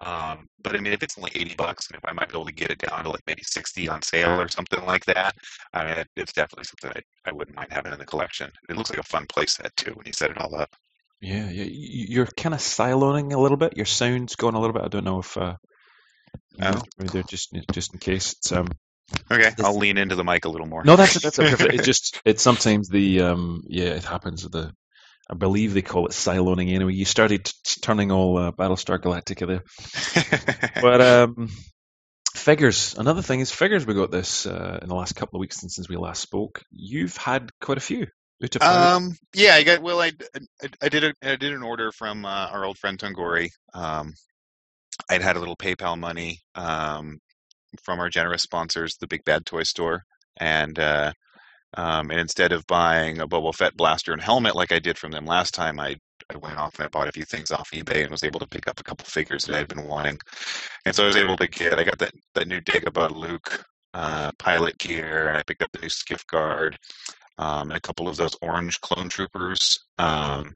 Um, but I mean, if it's only eighty bucks, and if I might be able to get it down to like maybe sixty on sale or something like that, I mean, it's definitely something I, I wouldn't mind having in the collection. It looks like a fun playset too when you set it all up. Yeah, yeah. You're kind of siloning a little bit. Your sound's going a little bit. I don't know if uh, Oh. just just in case. It's um. Okay, I'll lean into the mic a little more. No, that's that's a perfect. It just it sometimes the um yeah it happens with the. I believe they call it siloning anyway. You started t- turning all uh, Battlestar Galactica there. But um, figures. Another thing is figures. We got this uh, in the last couple of weeks since, since we last spoke. You've had quite a few. Out of five. Um, yeah, I got. Well, I, I, I did a, I did an order from uh, our old friend Tungori. Um, I'd had a little PayPal money um, from our generous sponsors, the Big Bad Toy Store, and uh, um, and instead of buying a Boba Fett blaster and helmet like I did from them last time, I I went off and I bought a few things off eBay and was able to pick up a couple figures that I'd been wanting, and so I was able to get. I got that that new Dagobah Luke uh, pilot gear, and I picked up the new skiff guard um, and a couple of those orange clone troopers um,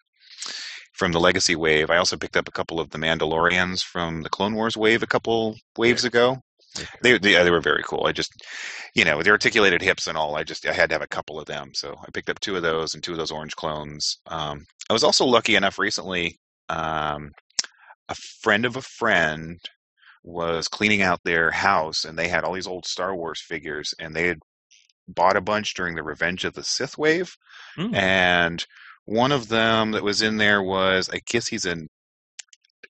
from the Legacy wave. I also picked up a couple of the Mandalorians from the Clone Wars wave a couple waves ago. They, they they were very cool. I just, you know, with the articulated hips and all, I just I had to have a couple of them. So I picked up two of those and two of those orange clones. Um, I was also lucky enough recently. Um, a friend of a friend was cleaning out their house, and they had all these old Star Wars figures, and they had bought a bunch during the Revenge of the Sith wave, Mm. and one of them that was in there was I guess he's an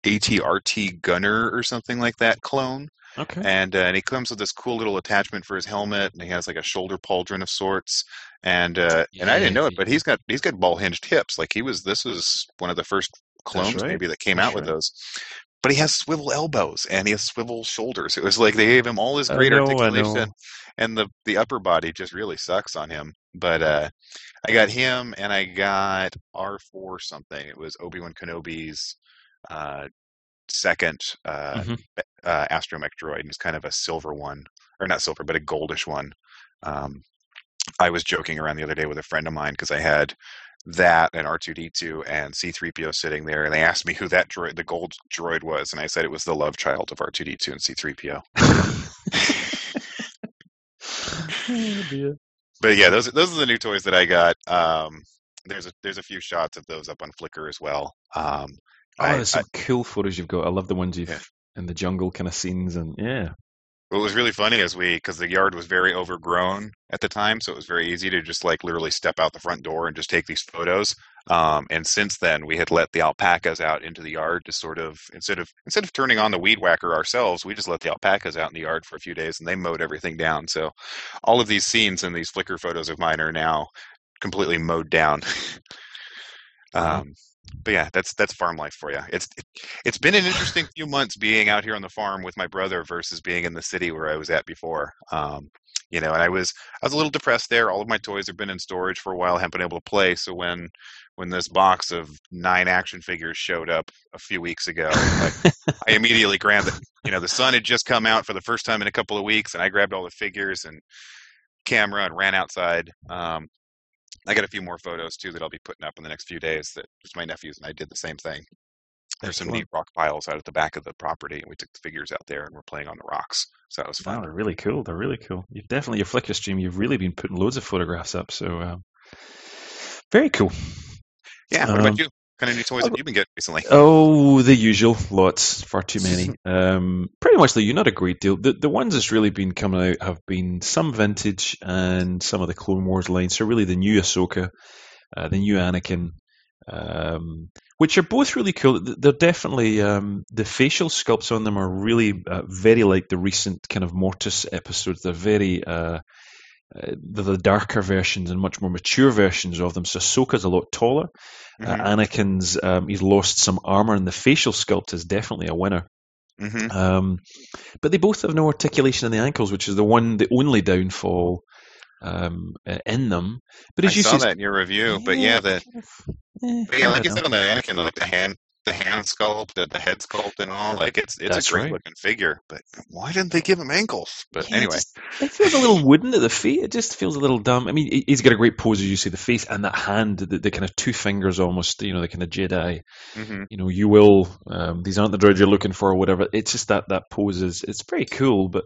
ATRT gunner or something like that clone, okay. and uh, and he comes with this cool little attachment for his helmet, and he has like a shoulder pauldron of sorts, and uh, and I didn't know it, but he's got he's got ball hinged hips, like he was this was one of the first clones right. maybe that came That's out with those. But he has swivel elbows and he has swivel shoulders. It was like they gave him all this great know, articulation, and the the upper body just really sucks on him. But uh, I got him, and I got R four something. It was Obi Wan Kenobi's uh, second uh, Mhm. uh, astromech droid. and It's kind of a silver one, or not silver, but a goldish one. Um, I was joking around the other day with a friend of mine because I had that and R2D2 and C3PO sitting there, and they asked me who that droid, the gold droid, was, and I said it was the love child of R2D2 and C3PO. Oh. But yeah, those those are the new toys that I got. Um, there's a there's a few shots of those up on Flickr as well. Um, Oh, I- there's some cool photos you've got. I love the ones you've Yeah. in the jungle kind of scenes, and yeah, What was really funny is we, because the yard was very overgrown at the time, so it was very easy to just like literally step out the front door and just take these photos. Um, and since then, we had let the alpacas out into the yard to sort of instead of instead of turning on the weed whacker ourselves, we just let the alpacas out in the yard for a few days, and they mowed everything down. So all of these scenes and these Flickr photos of mine are now completely mowed down. Um, but yeah, that's that's farm life for you. It's it, it's been an interesting few months being out here on the farm with my brother versus being in the city where I was at before. Um, you know, and I was I was a little depressed there. All of my toys have been in storage for a while, haven't been able to play. So when when this box of nine action figures showed up a few weeks ago, like, I immediately grabbed it. You know, the sun had just come out for the first time in a couple of weeks, and I grabbed all the figures and camera and ran outside. Um, I got a few more photos too that I'll be putting up in the next few days. That just my nephews and I did the same thing. There's some Excellent. neat rock piles out at the back of the property, and we took the figures out there and we're playing on the rocks. So that was wow, fun. they're really cool. They're really cool. You've definitely your Flickr stream. You've really been putting loads of photographs up. So um, very cool. Yeah. What Um, about you? Kind of new toys have you been getting recently? Oh, the usual. Lots, far too many. Um, pretty much, the not a great deal. The the ones that's really been coming out have been some vintage and some of the Clone Wars lines. So really, the new Ahsoka, uh, the new Anakin, um, which are both really cool. They're definitely um, the facial sculpts on them are really uh, very like the recent kind of Mortis episodes. They're very uh, uh, they're the darker versions and much more mature versions of them. So Ahsoka's a lot taller. Uh, Mhm, Anakin's um, he's lost some armor, and the facial sculpt is definitely a winner. mhm. Um, but they both have no articulation in the ankles, which is the one, the only downfall um, uh, in them. But I you saw that in your review, but yeah, the eh, but yeah, I like you said on the Anakin, like the hand the hand sculpt, the, the head sculpt, and all. Like it's it's That's a great right. looking figure. But why didn't they give him ankles? But Yeah, it anyway, just- it feels a little wooden at the feet. It just feels a little dumb. I mean, he- he's got a great pose as you see the face and that hand, the, the kind of two fingers almost, you know, the kind of Jedi. hmm You know, you will. Um, these aren't the droids you're looking for, or whatever. It's just that that pose is it's very cool, but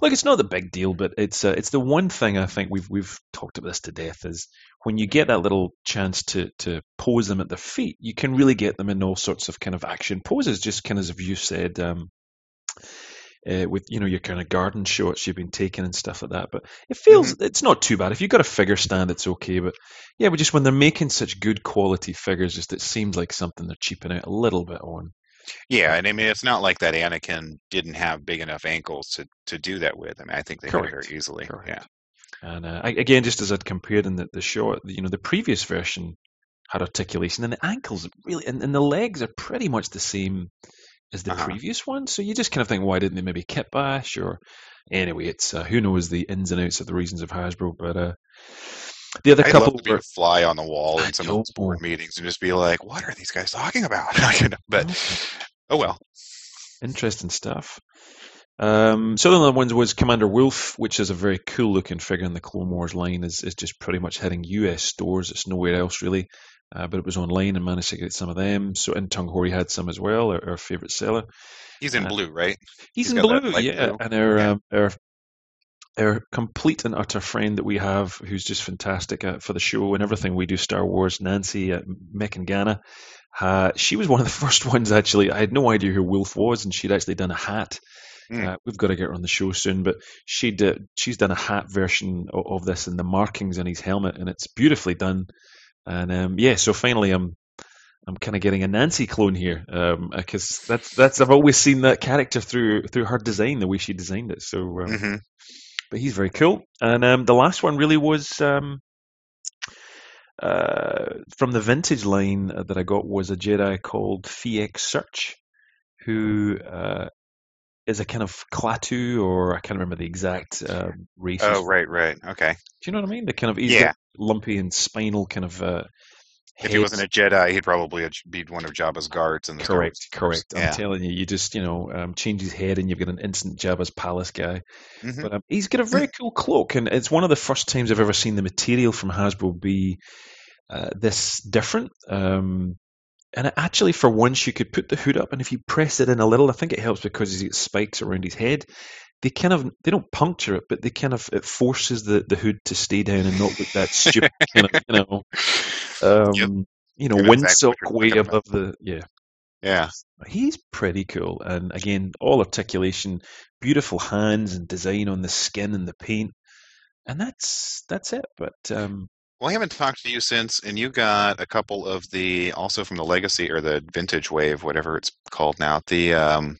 like it's not the big deal. But it's uh, it's the one thing I think we've we've talked about this to death is when you get that little chance to to pose them at their feet, you can really get them in all sorts of kind of action poses. Just kind of as you said. Um, uh, with you know your kind of garden shots you've been taking and stuff like that. But it feels it's not too bad. If you've got a figure stand, it's okay. But yeah, but just when they're making such good quality figures, just it seems like something they're cheaping out a little bit on. Yeah, and I mean it's not like that Anakin didn't have big enough ankles to to do that with. I mean, I think they did it Correct. very easily. Correct. Yeah. And uh, again, just as I'd compared in the, the shot, you know, the previous version had articulation, and the ankles really, and, and the legs are pretty much the same as the Uh-huh. previous one. So you just kind of think, why didn't they maybe kit bash or anyway? It's uh, who knows the ins and outs of the reasons of Hasbro, but uh, the other I'd couple love to be were fly on the wall in some of those board meetings and just be like, "What are these guys talking about?" You know, but oh well. Interesting stuff. Um, so the other ones was Commander Wolffe, which is a very cool looking figure in the Clone Wars line. is is just pretty much hitting US stores. It's nowhere else really, uh, but it was online and managed to get some of them. So in Tung Hori had some as well. Our, our favorite seller. He's in Uh, blue, right? He's, He's in got that blue, yeah. blue. And our, Yeah. um, our our complete and utter friend that we have, who's just fantastic uh, for the show and everything we do Star Wars, Nancy uh, Mekangana. Uh, she was one of the first ones actually. I had no idea who Wolffe was, and she'd actually done a hat. Hmm. Uh, we've got to get her on the show soon, but she did. She's done a hat version of, of this and the markings on his helmet, and it's beautifully done. And um, yeah, so finally, I'm I'm kind of getting a Nancy clone here because that's that's I've always seen that character through through her design, the way she designed it. So, um, hmm but he's very cool. And um, the last one really was um, uh, from the vintage line that I got was a Jedi called Fiek Search, who uh, is a kind of Klaatu, or I can't remember the exact uh, race. Oh, right, right. Okay. Do you know what I mean? The kind of he's Yeah. lumpy and spinal kind of. If he wasn't a Jedi, he'd probably be one of Jabba's guards in the Correct, correct. I'm telling you, you just you know um, change his head and you've got an instant Jabba's palace guy. Mhm. But um, he's got a very cool cloak, and it's one of the first times I've ever seen the material from Hasbro be uh, this different. Um, and actually, for once, you could put the hood up, and if you press it in a little, I think it helps because he's got spikes around his head. They kind of they don't puncture it, but they kind of it forces the, the hood to stay down and not look that stupid kind of you know um, Yep. you know I know exactly windsock way above the yeah Yeah. He's pretty cool, and again, all articulation, beautiful hands and design on the skin and the paint, and that's that's it. But um, Well, I haven't talked to you since, and you got a couple of the also from the Legacy or the Vintage Wave, whatever it's called now. The um,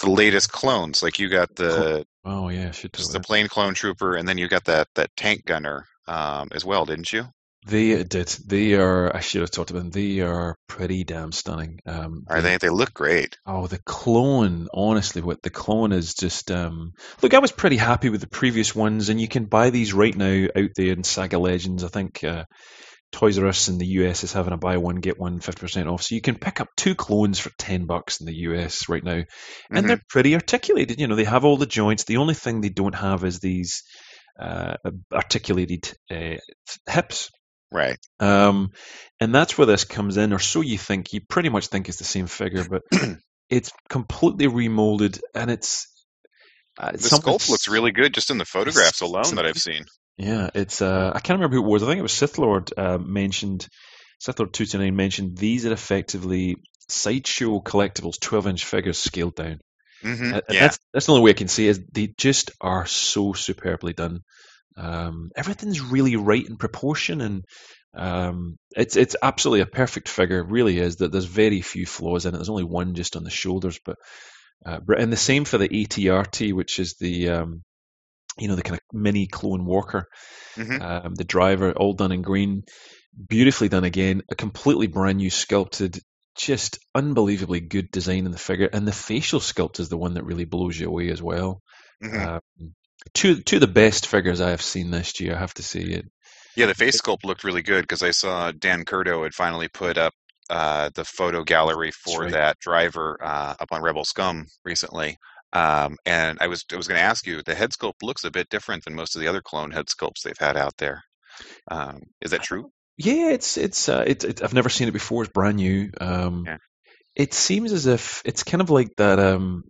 the latest clones. Like you got the oh yeah, the plain clone trooper, and then you got that that tank gunner um, as well, didn't you? They did. They are. I should have talked about them. They are pretty damn stunning. Um, Are they? They look great. Oh, the clone! Honestly, what the clone is just. Um, look, I was pretty happy with the previous ones, and you can buy these right now out there in Saga Legends. I think uh, Toys R Us in the US is having a buy one get one 50% off, so you can pick up two clones for ten bucks in the US right now, and Mhm. they're pretty articulated. You know, they have all the joints. The only thing they don't have is these uh, articulated uh, hips. Right. Um, and that's where this comes in, or so you think. You pretty much think it's the same figure, but it's completely remolded, and it's uh, The sculpt looks really good just in the photographs alone that I've seen. Yeah, it's. Uh, I can't remember who it was. I think it was Sith Lord uh, mentioned. Sith Lord two two nine mentioned these are effectively sideshow collectibles, twelve inch figures scaled down. hmm Uh, Yeah. That's that's the only way I can say is they just are so superbly done. Um, everything's really right in proportion, and um, it's it's absolutely a perfect figure. Really is. That there's very few flaws in it. There's only one just on the shoulders, but uh, and the same for the ATRT, which is the um, you know the kind of mini clone walker, Mhm. um, the driver, all done in green, beautifully done again. A completely brand new sculpted just unbelievably good design in the figure, and the facial sculpt is the one that really blows you away as well. Mhm. Um, two two of the best figures I have seen this year, I have to say. It Yeah, the face sculpt looked really good because I saw Dan Curto had finally put up uh, the photo gallery for right. that driver uh, up on Rebel Scum recently. Um, and I was I was going to ask you, the head sculpt looks a bit different than most of the other clone head sculpts they've had out there. Um, is that true? Yeah, it's it's uh, it, it, I've never seen it before. It's brand new. Um, Yeah. It seems as if it's kind of like that um,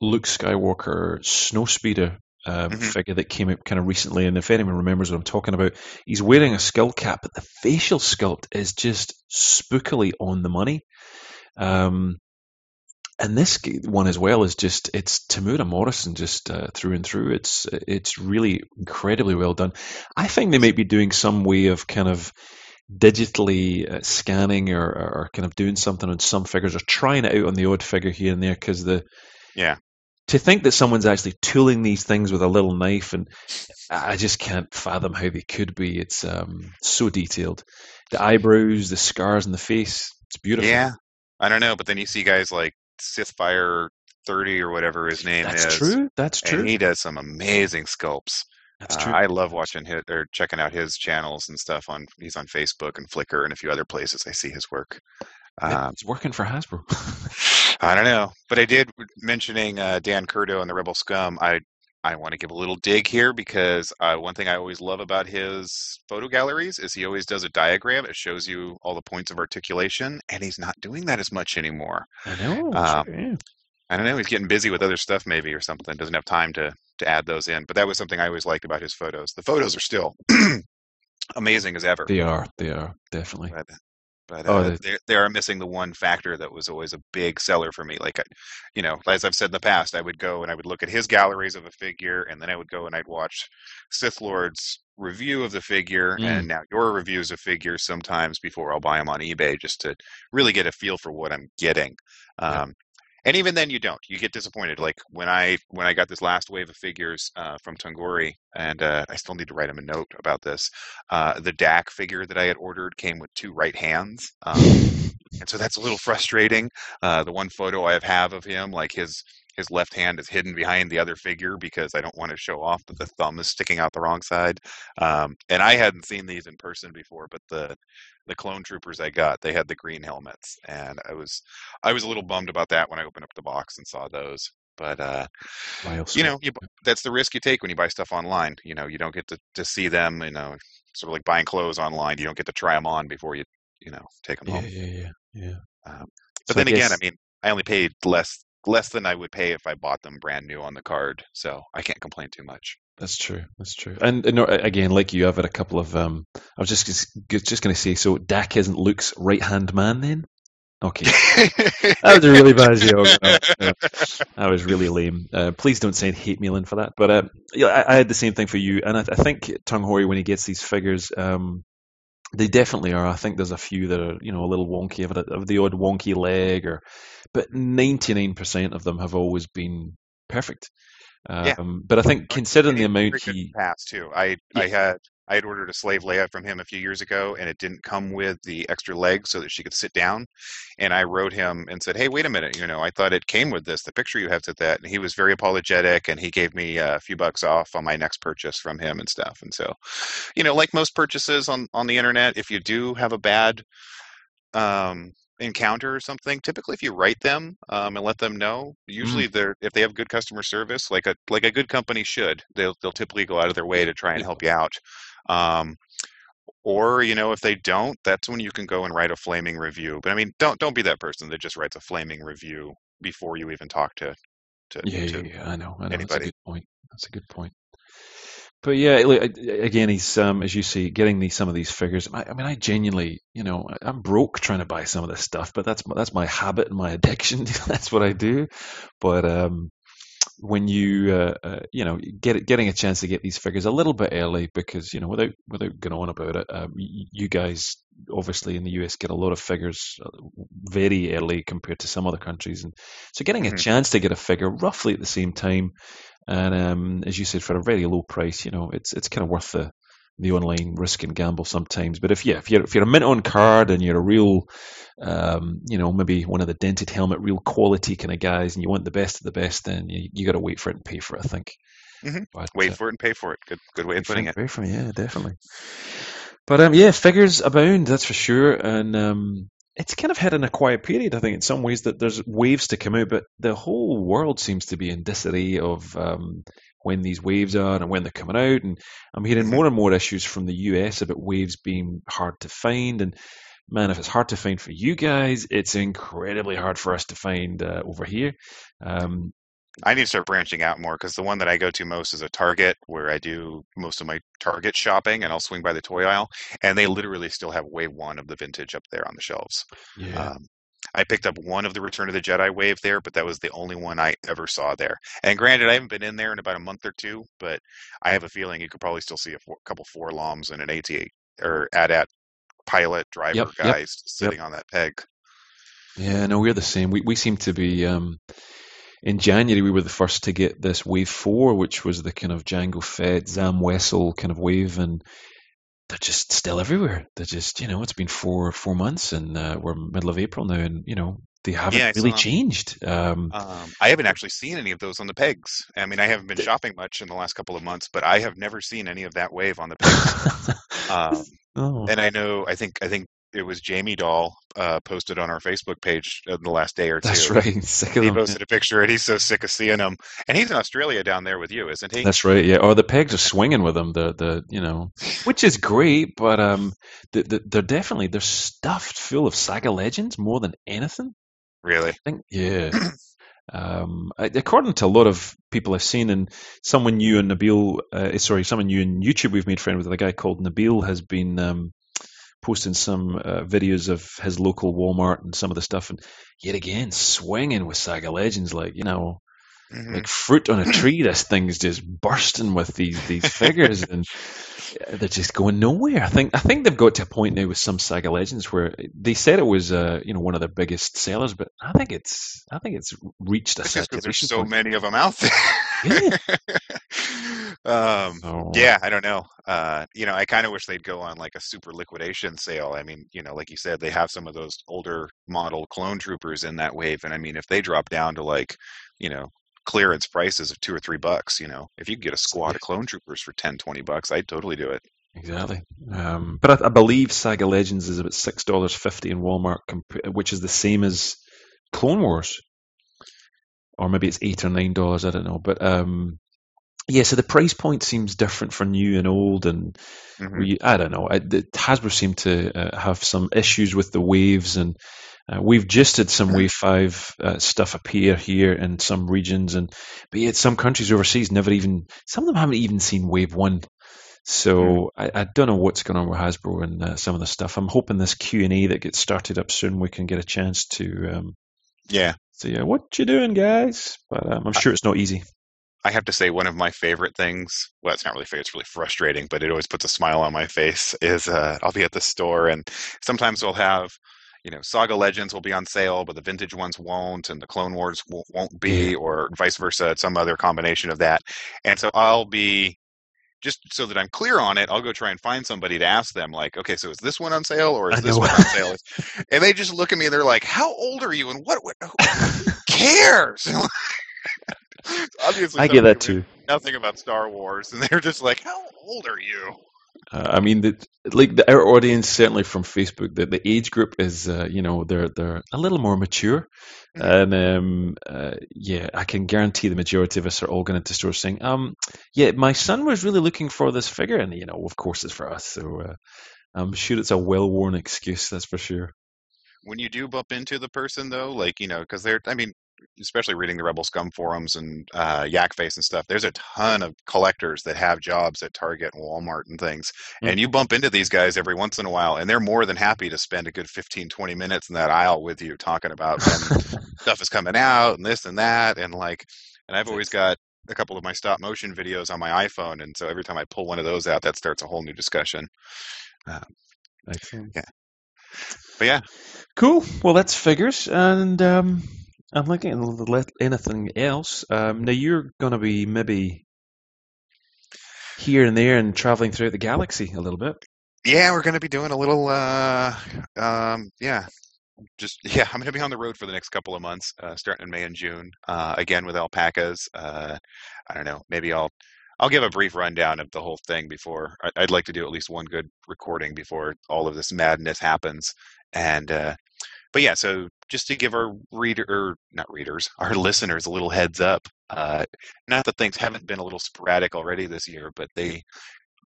Luke Skywalker snowspeeder um, Mhm. figure that came out kind of recently. And if anyone remembers what I'm talking about, he's wearing a skull cap, but the facial sculpt is just spookily on the money. Um, and this one as well is just it's Temuera Morrison just uh, through and through. It's it's really incredibly well done. I think they might be doing some way of kind of digitally uh, scanning or, or kind of doing something on some figures or trying it out on the odd figure here and there because the Yeah. To think that someone's actually tooling these things with a little knife and I just can't fathom how they could be. It's um, so detailed. The eyebrows, the scars on the face, it's beautiful. Yeah. I don't know, but then you see guys like Sithfire 30 or whatever his name That's is. true. That's true. And he does some amazing sculpts. That's Uh, true. I love watching his or checking out his channels and stuff on. He's on Facebook and Flickr and a few other places. I see his work. Um, it's working for Hasbro. I don't know, but I did mentioning uh, Dan Curto and the Rebel Scum. I I want to give a little dig here because uh, one thing I always love about his photo galleries is he always does a diagram. It shows you all the points of articulation, and he's not doing that as much anymore. I know. Um, sure, yeah. I don't know. He's getting busy with other stuff, maybe, or something. Doesn't have time to to add those in. But that was something I always liked about his photos. The photos are still amazing as ever. They are. They are definitely. But, but Oh, uh, the- they they are missing the one factor that was always a big seller for me. Like, I, you know, as I've said in the past, I would go and I would look at his galleries of a figure, and then I would go and I'd watch Sith Lord's review of the figure, Mm. and now your reviews of figures sometimes before I'll buy them on eBay, just to really get a feel for what I'm getting. Um, and even then, you don't. You get disappointed. Like when I when I got this last wave of figures uh, from Tungori, and uh, I still need to write him a note about this. Uh, the Dak figure that I had ordered came with two right hands, um, and so that's a little frustrating. Uh, the one photo I have have of him, like his his left hand is hidden behind the other figure because I don't want to show off that the thumb is sticking out the wrong side. Um, and I hadn't seen these in person before, but the the clone troopers I got, they had the green helmets, and I was I was a little bummed about that when I opened up the box and saw those. But uh, you know, you, that's the risk you take when you buy stuff online. You know, you don't get to, to see them. You know, sort of like buying clothes online. You don't get to try them on before you you know take them Yeah, home. yeah, yeah, yeah. Um, So but then again, guess- I mean, I only paid less less than I would pay if I bought them brand new on the card, so I can't complain too much. That's true. That's true. And, and again, like you, I've had a couple of. Um, I was just just going to say. So Dak isn't Luke's right hand man, then. Okay, that was a really bad joke. No, no. That was really lame. Uh, please don't send hate mail in for that. But uh, yeah, I, I had the same thing for you, and I, I think Tung Hori when he gets these figures, um, they definitely are. I think there's a few that are you know a little wonky, of, of the odd wonky leg, or but 99% of them have always been perfect. Um, Yeah. But I think considering the amount he, pass too. I Yeah. I had I had ordered a Slave Leia from him a few years ago, and it didn't come with the extra leg so that she could sit down. And I wrote him and said, "Hey, wait a minute. You know, I thought it came with this. The picture you have said that." And he was very apologetic, and he gave me a few bucks off on my next purchase from him and stuff. And so, you know, like most purchases on on the internet, if you do have a bad um encounter or something typically if you write them um, and let them know usually they're if they have good customer service like a like a good company should they'll they'll typically go out of their way to try and help you out um or you know if they don't that's when you can go and write a flaming review but i mean don't don't be that person that just writes a flaming review before you even talk to to, yeah, yeah, to yeah, I know, I know. That's a good point. That's a good point. But yeah, again, he's um, as you see, getting these some of these figures. I, I mean, I genuinely, you know, I'm broke trying to buy some of this stuff, but that's that's my habit and my addiction. that's what I do. But um, when you, uh, uh, you know, get getting a chance to get these figures a little bit early, because you know, without without going on about it, um, you guys obviously in the US get a lot of figures uh, very early compared to some other countries, and so getting a Mhm. chance to get a figure roughly at the same time and um, as you said, for a very low price, you know, it's it's kind of worth the the online risk and gamble sometimes. But if yeah, if you're if you're a mint on card and you're a real, um, you know, maybe one of the dented helmet, real quality kind of guys, and you want the best of the best, then you, you got to wait for it and pay for it. I think. Mhm. But, wait uh, for it and pay for it good good way of putting it, it Pay for it, yeah, definitely. But um, yeah, figures abound, that's for sure. And um, it's kind of had in a quiet period. I think in some ways that there's waves to come out, but the whole world seems to be in disarray of um, when these waves are and when they're coming out. And I'm hearing Mm-hmm. more and more issues from the US about waves being hard to find. And man, if it's hard to find for you guys, it's incredibly hard for us to find uh, over here. Um, I need to start branching out more because the one that I go to most is a Target where I do most of my Target shopping, and I'll swing by the toy aisle, and they literally still have Wave One of the vintage up there on the shelves. yeah. Um, I picked up one of the Return of the Jedi wave there, but that was the only one I ever saw there. And granted, I haven't been in there in about a month or two, but I have a feeling you could probably still see a four, couple 4-LOMs and an AT or AT-AT pilot driver Yep, yep, guys sitting on that peg. Yeah, no, we're the same. We we seem to be um, in January. We were the first to get this wave four, which was the kind of Jango Fett, Zam Wesell kind of wave, and they're just still everywhere. They're just you know, it's been four four months, and uh, we're middle of April now, and you know they haven't Yeah, really changed. Um, Um, I haven't actually seen any of those on the pegs. I mean, I haven't been shopping much in the last couple of months, but I have never seen any of that wave on the pegs. um, oh, and I know, I think, I think it was Jamie Doll uh, posted on our Facebook page in the last day or two. that's right. He them. posted a picture, and he's so sick of seeing him. And he's in Australia down there with you, isn't he? That's right. Yeah. Or the pegs are swinging with him. The the you know, which is great, but um, the, the, they're definitely they're stuffed full of Saga legends more than anything. Really? I think, yeah. um, according to a lot of people I've seen, and someone new in Nabil, uh, sorry, someone new in YouTube we've made friend with, a guy called Nabil has been um, posting some uh, videos of his local Walmart and some of the stuff, and yet again swinging with Saga Legends, like you know, Mhm. like fruit on a tree. this thing's just bursting with these these figures, and they're just going nowhere. I think I think they've got to a point now with some Saga Legends where they said it was uh, you know one of their biggest sellers, but I think it's I think it's reached a because there's so point. many of them out there. Yeah. um, So, yeah, I don't know. Uh, you know, I kind of wish they'd go on like a super liquidation sale. I mean, you know, like you said, they have some of those older model clone troopers in that wave, and I mean, if they drop down to like, you know, clearance prices of two or three bucks, you know, if you could get a squad of clone troopers for 10, 20 bucks, I'd totally do it. Exactly. Um, but I, I believe Saga Legends is about six dollars fifty in Walmart, comp- which is the same as Clone Wars, or maybe it's eight or nine dollars. I don't know. But um, yeah, so the price point seems different for new and old, and Mhm. we I don't know. I, the, Hasbro seem to uh, have some issues with the waves, and uh, we've just had some Wave Five uh, stuff appear here in some regions, and but yet some countries overseas never even some of them haven't even seen Wave One. So I, I don't know what's going on with Hasbro and uh, some of the stuff. I'm hoping this Q and A that gets started up soon, we can get a chance to um, Yeah. say, yeah, what you doing, guys? But um, I'm sure it's not easy. I have to say one of my favorite things. Well, it's not really favorite; it's really frustrating, but it always puts a smile on my face. Is uh, I'll be at the store, and sometimes we'll have, you know, Saga Legends will be on sale, but the vintage ones won't, and the Clone Wars won't, be, or vice versa, some other combination of that. And so I'll be just so that I'm clear on it. I'll go try and find somebody to ask them, like, okay, so is this one on sale, or is this one on sale? And they just look at me, and they're like, "How old are you, and what? what who cares?" Obviously, I get that too. nothing about Star Wars, and they're just like, "How old are you?" Uh, I mean, the, like the, our audience, certainly from Facebook, the, the age group is, uh, you know, they're they're a little more mature, and um, uh, yeah, I can guarantee the majority of us are all going into stores saying, um, yeah, my son was really looking for this figure, and you know, of course, it's for us. So uh, I'm sure it's a well-worn excuse, that's for sure. When you do bump into the person, though, like you know, because they're, I mean, especially reading the Rebel Scum forums and uh, Yak Face and stuff, there's a ton of collectors that have jobs at Target and Walmart and things, Mm. and you bump into these guys every once in a while, and they're more than happy to spend a good 15, 20 minutes in that aisle with you talking about when stuff is coming out and this and that, and like, and I've always got a couple of my stop motion videos on my iPhone, and so every time I pull one of those out, that starts a whole new discussion. Excellent. But yeah, Cool. Well, that's figures, and um, I'm looking at anything else. Um, now you're going to be maybe here and there and traveling throughout the galaxy a little bit. Yeah, we're going to be doing a little, uh, um, yeah, just yeah. I'm going to be on the road for the next couple of months, uh, starting in May and June. Uh, again with alpacas. Uh, I don't know. Maybe I'll I'll give a brief rundown of the whole thing before. I'd like to do at least one good recording before all of this madness happens. and uh, but yeah, so just to give our reader, or not readers, our listeners a little heads up. Uh, not that things haven't been a little sporadic already this year, but they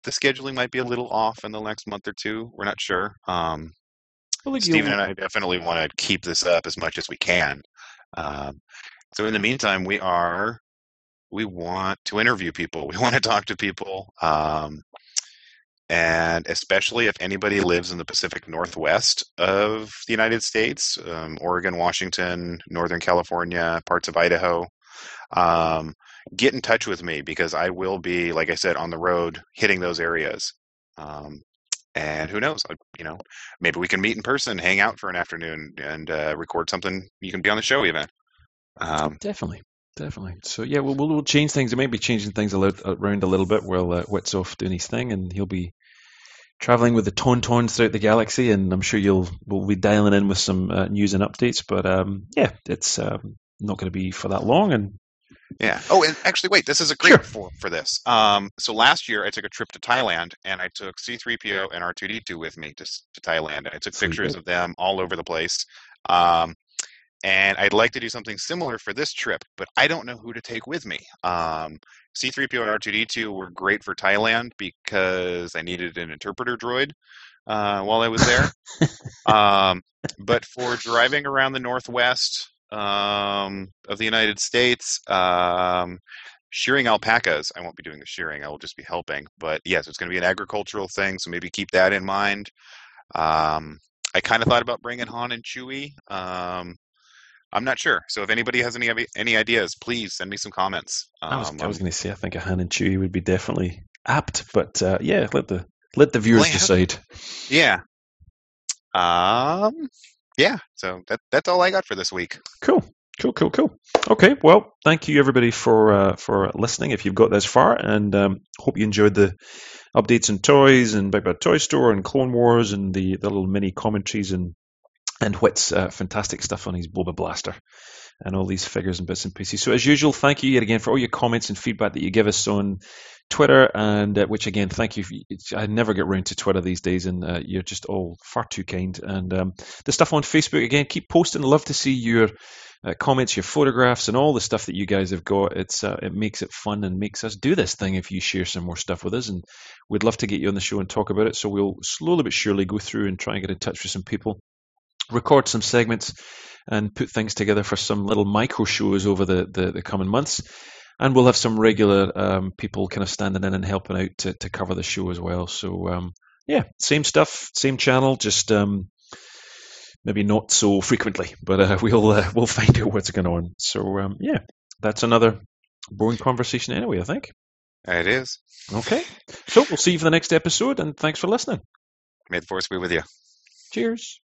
the scheduling might be a little off in the next month or two. We're not sure. Um, Well, Stephen and I definitely want to keep this up as much as we can. Um, so in the meantime, we are we want to interview people. We want to talk to people, um, and especially if anybody lives in the Pacific Northwest of the United States, um, Oregon, Washington, Northern California, parts of Idaho. Um, get in touch with me because I will be, like I said, on the road hitting those areas. Um, and who knows? You know, maybe we can meet in person, hang out for an afternoon, and uh, record something. You can be on the show even. Um, definitely, definitely. So yeah, we'll, we'll, we'll change things. We may be changing things a little, around a little bit while uh, Whit's off doing his thing, and he'll be traveling with the Tauntauns throughout the galaxy. And I'm sure you'll we'll be dialing in with some uh, news and updates. But um, yeah, it's um, not going to be for that long, and yeah. Oh, and actually, wait. This is a great Sure. for for this. Um, so last year I took a trip to Thailand, and I took C-3PO and R2D2 with me to to Thailand. And I took pictures of them all over the place. Um, and I'd like to do something similar for this trip, but I don't know who to take with me. Um, C-3PO and R2D2 were great for Thailand because I needed an interpreter droid uh, while I was there. um, but for driving around the Northwest um, of the United States, um, shearing alpacas, I won't be doing the shearing, I will just be helping. But yes, it's going to be an agricultural thing, so maybe keep that in mind. Um, I kind of thought about bringing Han and Chewie. Um, I'm not sure. So if anybody has any any ideas, please send me some comments. Um, I was, was going to say I think a Han and Chewie would be definitely apt, but uh, yeah, let the let the viewers decide. yeah. Um, yeah. So that that's all I got for this week. Cool, cool, cool, cool. Okay, well, thank you everybody for uh, for listening. If you've got this far, and um, hope you enjoyed the updates and toys and Big Bad Toy Store and Clone Wars and the, the little mini commentaries and and Whit's uh, fantastic stuff on his Boba Blaster and all these figures and bits and pieces. So as usual, thank you yet again for all your comments and feedback that you give us on Twitter, and uh, which again, thank you. I never get round to Twitter these days, and uh, you're just all far too kind. And um, the stuff on Facebook again, keep posting. Love to see your uh, comments, your photographs, and all the stuff that you guys have got. It's uh, it makes it fun and makes us do this thing if you share some more stuff with us, and we'd love to get you on the show and talk about it. So we'll slowly but surely go through and try and get in touch with some people, record some segments, and put things together for some little micro shows over the the, the coming months. And we'll have some regular um, people kind of standing in and helping out to, to cover the show as well. So um, yeah, same stuff, same channel, just um, maybe not so frequently, but uh, we'll uh, we'll find out what's going on. So um, yeah, that's another boring conversation anyway. I think. It is. Okay, so we'll see you for the next episode, and thanks for listening. May the force be with you. Cheers.